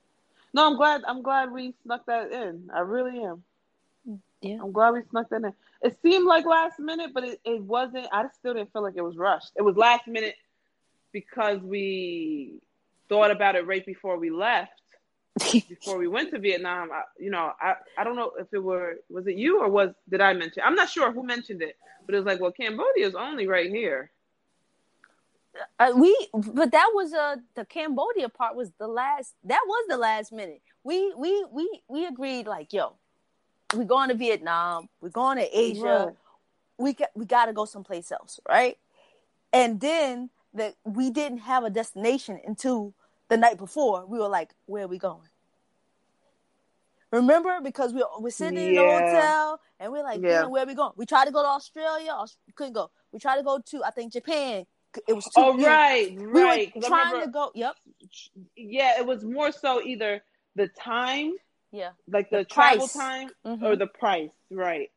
Speaker 2: No, I'm glad. I'm glad we snuck that in. I really am.
Speaker 1: Yeah,
Speaker 2: I'm glad we snuck that in. It seemed like last minute, but it, it wasn't. I still didn't feel like it was rushed. It was last minute because we thought about it right before we left [laughs] before we went to Vietnam. I, you know, I, I don't know if it were was it you or was did I mention? I'm not sure who mentioned it, but it was like, well, Cambodia is only right here.
Speaker 1: Uh, we, but that was uh the Cambodia part was the last. That was the last minute. We we we we agreed like, yo, we're going to Vietnam. We're going to Asia. Right. We got we got to go someplace else, right? And then that we didn't have a destination until the night before, we were like, where are we going? Remember? Because we were sitting yeah. in the hotel and we are like, yeah. where are we going? We tried to go to Australia, couldn't go. We tried to go to, I think, Japan. It was too
Speaker 2: Oh, right,
Speaker 1: we
Speaker 2: right.
Speaker 1: were trying remember, to go. Yep.
Speaker 2: Yeah, it was more so either the time,
Speaker 1: yeah,
Speaker 2: like the, the travel time, mm-hmm. or the price, right?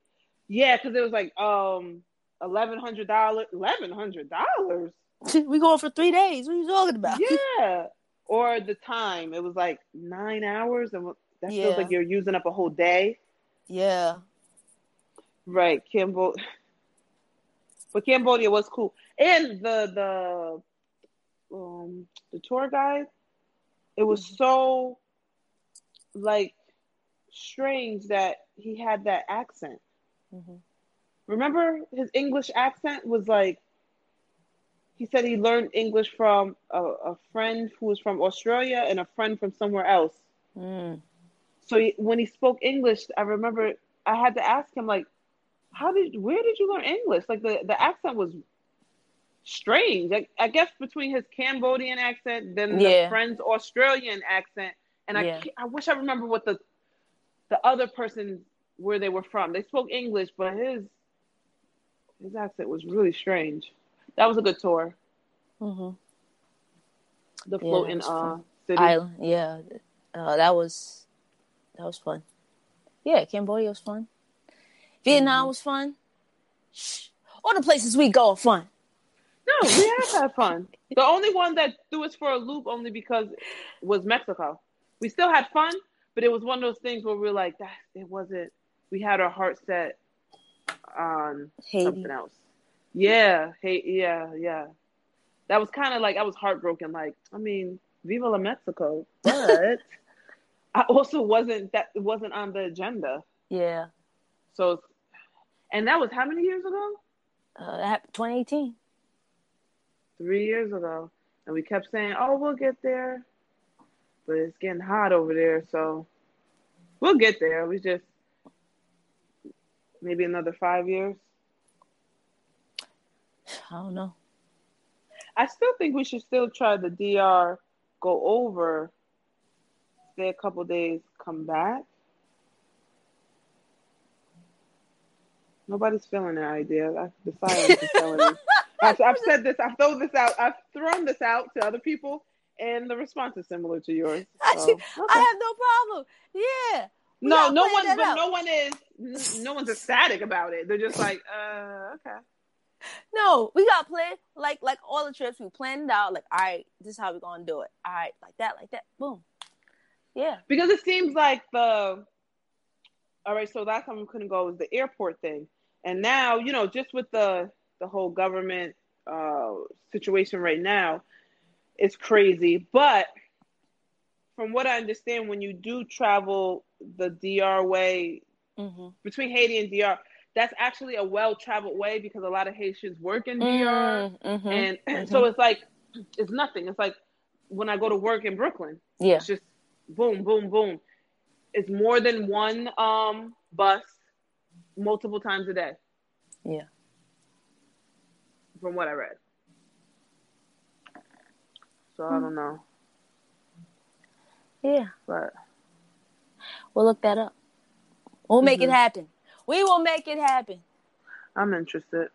Speaker 2: Yeah, because it was like um eleven hundred dollars. Eleven hundred dollars.
Speaker 1: we going for three days. What are you talking about? [laughs]
Speaker 2: Yeah. Or the time. It was like nine hours, and that
Speaker 1: Yeah.
Speaker 2: feels like you're using up a whole day.
Speaker 1: Yeah.
Speaker 2: Right, Cambodia. [laughs] But Cambodia was cool, and the the um the tour guide, it was
Speaker 1: Mhm.
Speaker 2: so like strange that he had that accent.
Speaker 1: hmm
Speaker 2: Remember his English accent was like. He said he learned English from a, a friend who was from Australia and a friend from somewhere else.
Speaker 1: Mm.
Speaker 2: So he, when he spoke English, I remember I had to ask him like, "How did? Where did you learn English?" Like the the accent was strange. I, I guess between his Cambodian accent, then
Speaker 1: Yeah.
Speaker 2: the friend's Australian accent, and I
Speaker 1: Yeah.
Speaker 2: can't- I wish I remember what the the other person where they were from. They spoke English, but his his accent was really strange. That was a good tour.
Speaker 1: hmm
Speaker 2: The floating
Speaker 1: was
Speaker 2: uh city.
Speaker 1: Island. Yeah. Uh, that was that was fun. Yeah, Cambodia was fun. Vietnam
Speaker 2: Mhm.
Speaker 1: was fun. Shh. All the places we go are fun.
Speaker 2: No, we have had fun. The only one that threw us for a loop only because was Mexico. We still had fun, but it was one of those things where we are like, that it wasn't. We had our heart set on
Speaker 1: Haiti.
Speaker 2: something else. Yeah, hey, yeah, yeah. That was kind of like I was heartbroken. Like, I mean, Viva la Mexico, but [laughs] I also wasn't that it wasn't on the agenda.
Speaker 1: Yeah.
Speaker 2: So, and that was how many years ago?
Speaker 1: Uh, that 2018.
Speaker 2: three years ago, and we kept saying, "Oh, we'll get there," but it's getting hot over there, so we'll get there. We just maybe another five years.
Speaker 1: I don't know.
Speaker 2: I still think we should still try the DR, go over, stay a couple days, come back. Nobody's feeling that idea. I, the silence is telling. I've, I've said this. I've thrown this out. I've thrown this out to other people, and the response is similar to yours. [laughs]
Speaker 1: I,
Speaker 2: So, okay.
Speaker 1: I have no problem. Yeah. we
Speaker 2: no, no one, but
Speaker 1: out.
Speaker 2: no one is. No one's ecstatic about it. They're just like, uh, okay.
Speaker 1: No, we got planned like like all the trips. We planned out. Like, all right, this is how we're gonna do it. All right, like that, like that. Boom. Yeah.
Speaker 2: Because it seems like the. All right, so last time we couldn't go was the airport thing, and now you know just with the the whole government uh, situation right now, it's crazy. But from what I understand, when you do travel the DR way
Speaker 1: Mm-hmm.
Speaker 2: between Haiti and DR, that's actually a well traveled way because a lot of Haitians work in DR,
Speaker 1: Mm-hmm.
Speaker 2: and [clears throat] so it's like it's nothing. It's like when I go to work in Brooklyn.
Speaker 1: yeah.
Speaker 2: It's just boom, boom, boom. It's more than one um bus multiple times a day.
Speaker 1: Yeah.
Speaker 2: From what I read. So
Speaker 1: Hmm.
Speaker 2: I don't know.
Speaker 1: Yeah.
Speaker 2: But
Speaker 1: We'll look that up. We'll make it
Speaker 2: Mhm.
Speaker 1: happen. We will make it happen.
Speaker 2: I'm interested.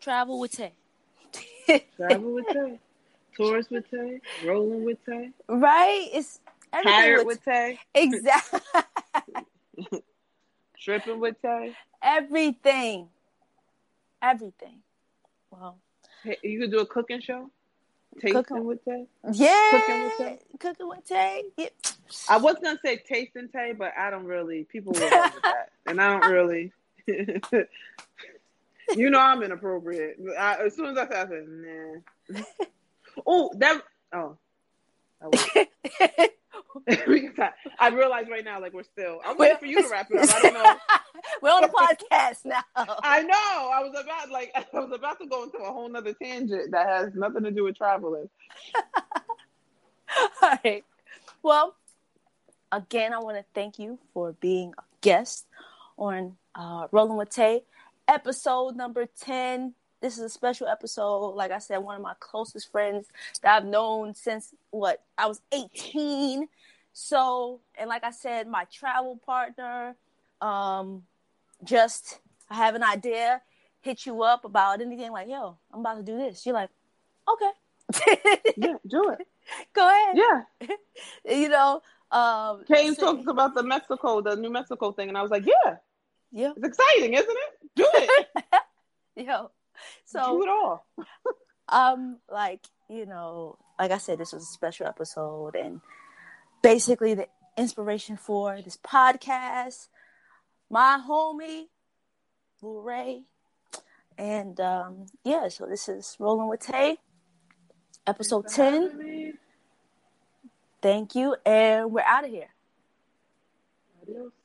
Speaker 1: Travel with Tay.
Speaker 2: Travel with [laughs] Tay. Tours with Tay. Rolling with Tay.
Speaker 1: right? It's everything
Speaker 2: Tired
Speaker 1: with
Speaker 2: with Tay.
Speaker 1: exactly [laughs]
Speaker 2: Tripping with Tay.
Speaker 1: everything. Everything. Well,
Speaker 2: Hey, you could do a cooking show. Tasting
Speaker 1: Cooking.
Speaker 2: with Tay.
Speaker 1: yeah.
Speaker 2: Cooking with Tay.
Speaker 1: Cooking with Tay. Yeah.
Speaker 2: I was gonna say tasting Tay, but I don't really. People will with [laughs] that, and I don't really. [laughs] you know I'm inappropriate. I, as soon as I said, I said, nah. [laughs] oh, that. Oh. I won't. Because [laughs] I, I realize right now, like we're still. I'm waiting for you to wrap it up. I don't know. [laughs]
Speaker 1: We're on the podcast now.
Speaker 2: I know. I was about like [laughs] I was about to go into a whole nother tangent that has nothing to do with traveling.
Speaker 1: All right. Well, again, I want to thank you for being a guest on uh, Rolling with Tay, episode number 10. This is a special episode. Like I said, one of my closest friends that I've known since what I was 18. So, and like I said, my travel partner, um, just I have an idea, hit you up about anything like, yo, I'm about to do this. You're like, okay.
Speaker 2: Yeah, do it. [laughs]
Speaker 1: Go ahead
Speaker 2: Yeah. [laughs]
Speaker 1: you know um
Speaker 2: Kane
Speaker 1: so-
Speaker 2: talks about the Mexico, the New Mexico thing, and I was like, yeah,
Speaker 1: Yeah.
Speaker 2: It's exciting, isn't it? Do it. [laughs]
Speaker 1: Yo. [laughs] So
Speaker 2: do it all.
Speaker 1: um, like, you know, like I said, this was a special episode and basically the inspiration for this podcast, my homie, Lil Ray. And um, yeah, so this is Rolling with Tay, episode 10. Thank you, and we're out of here.
Speaker 2: Adios.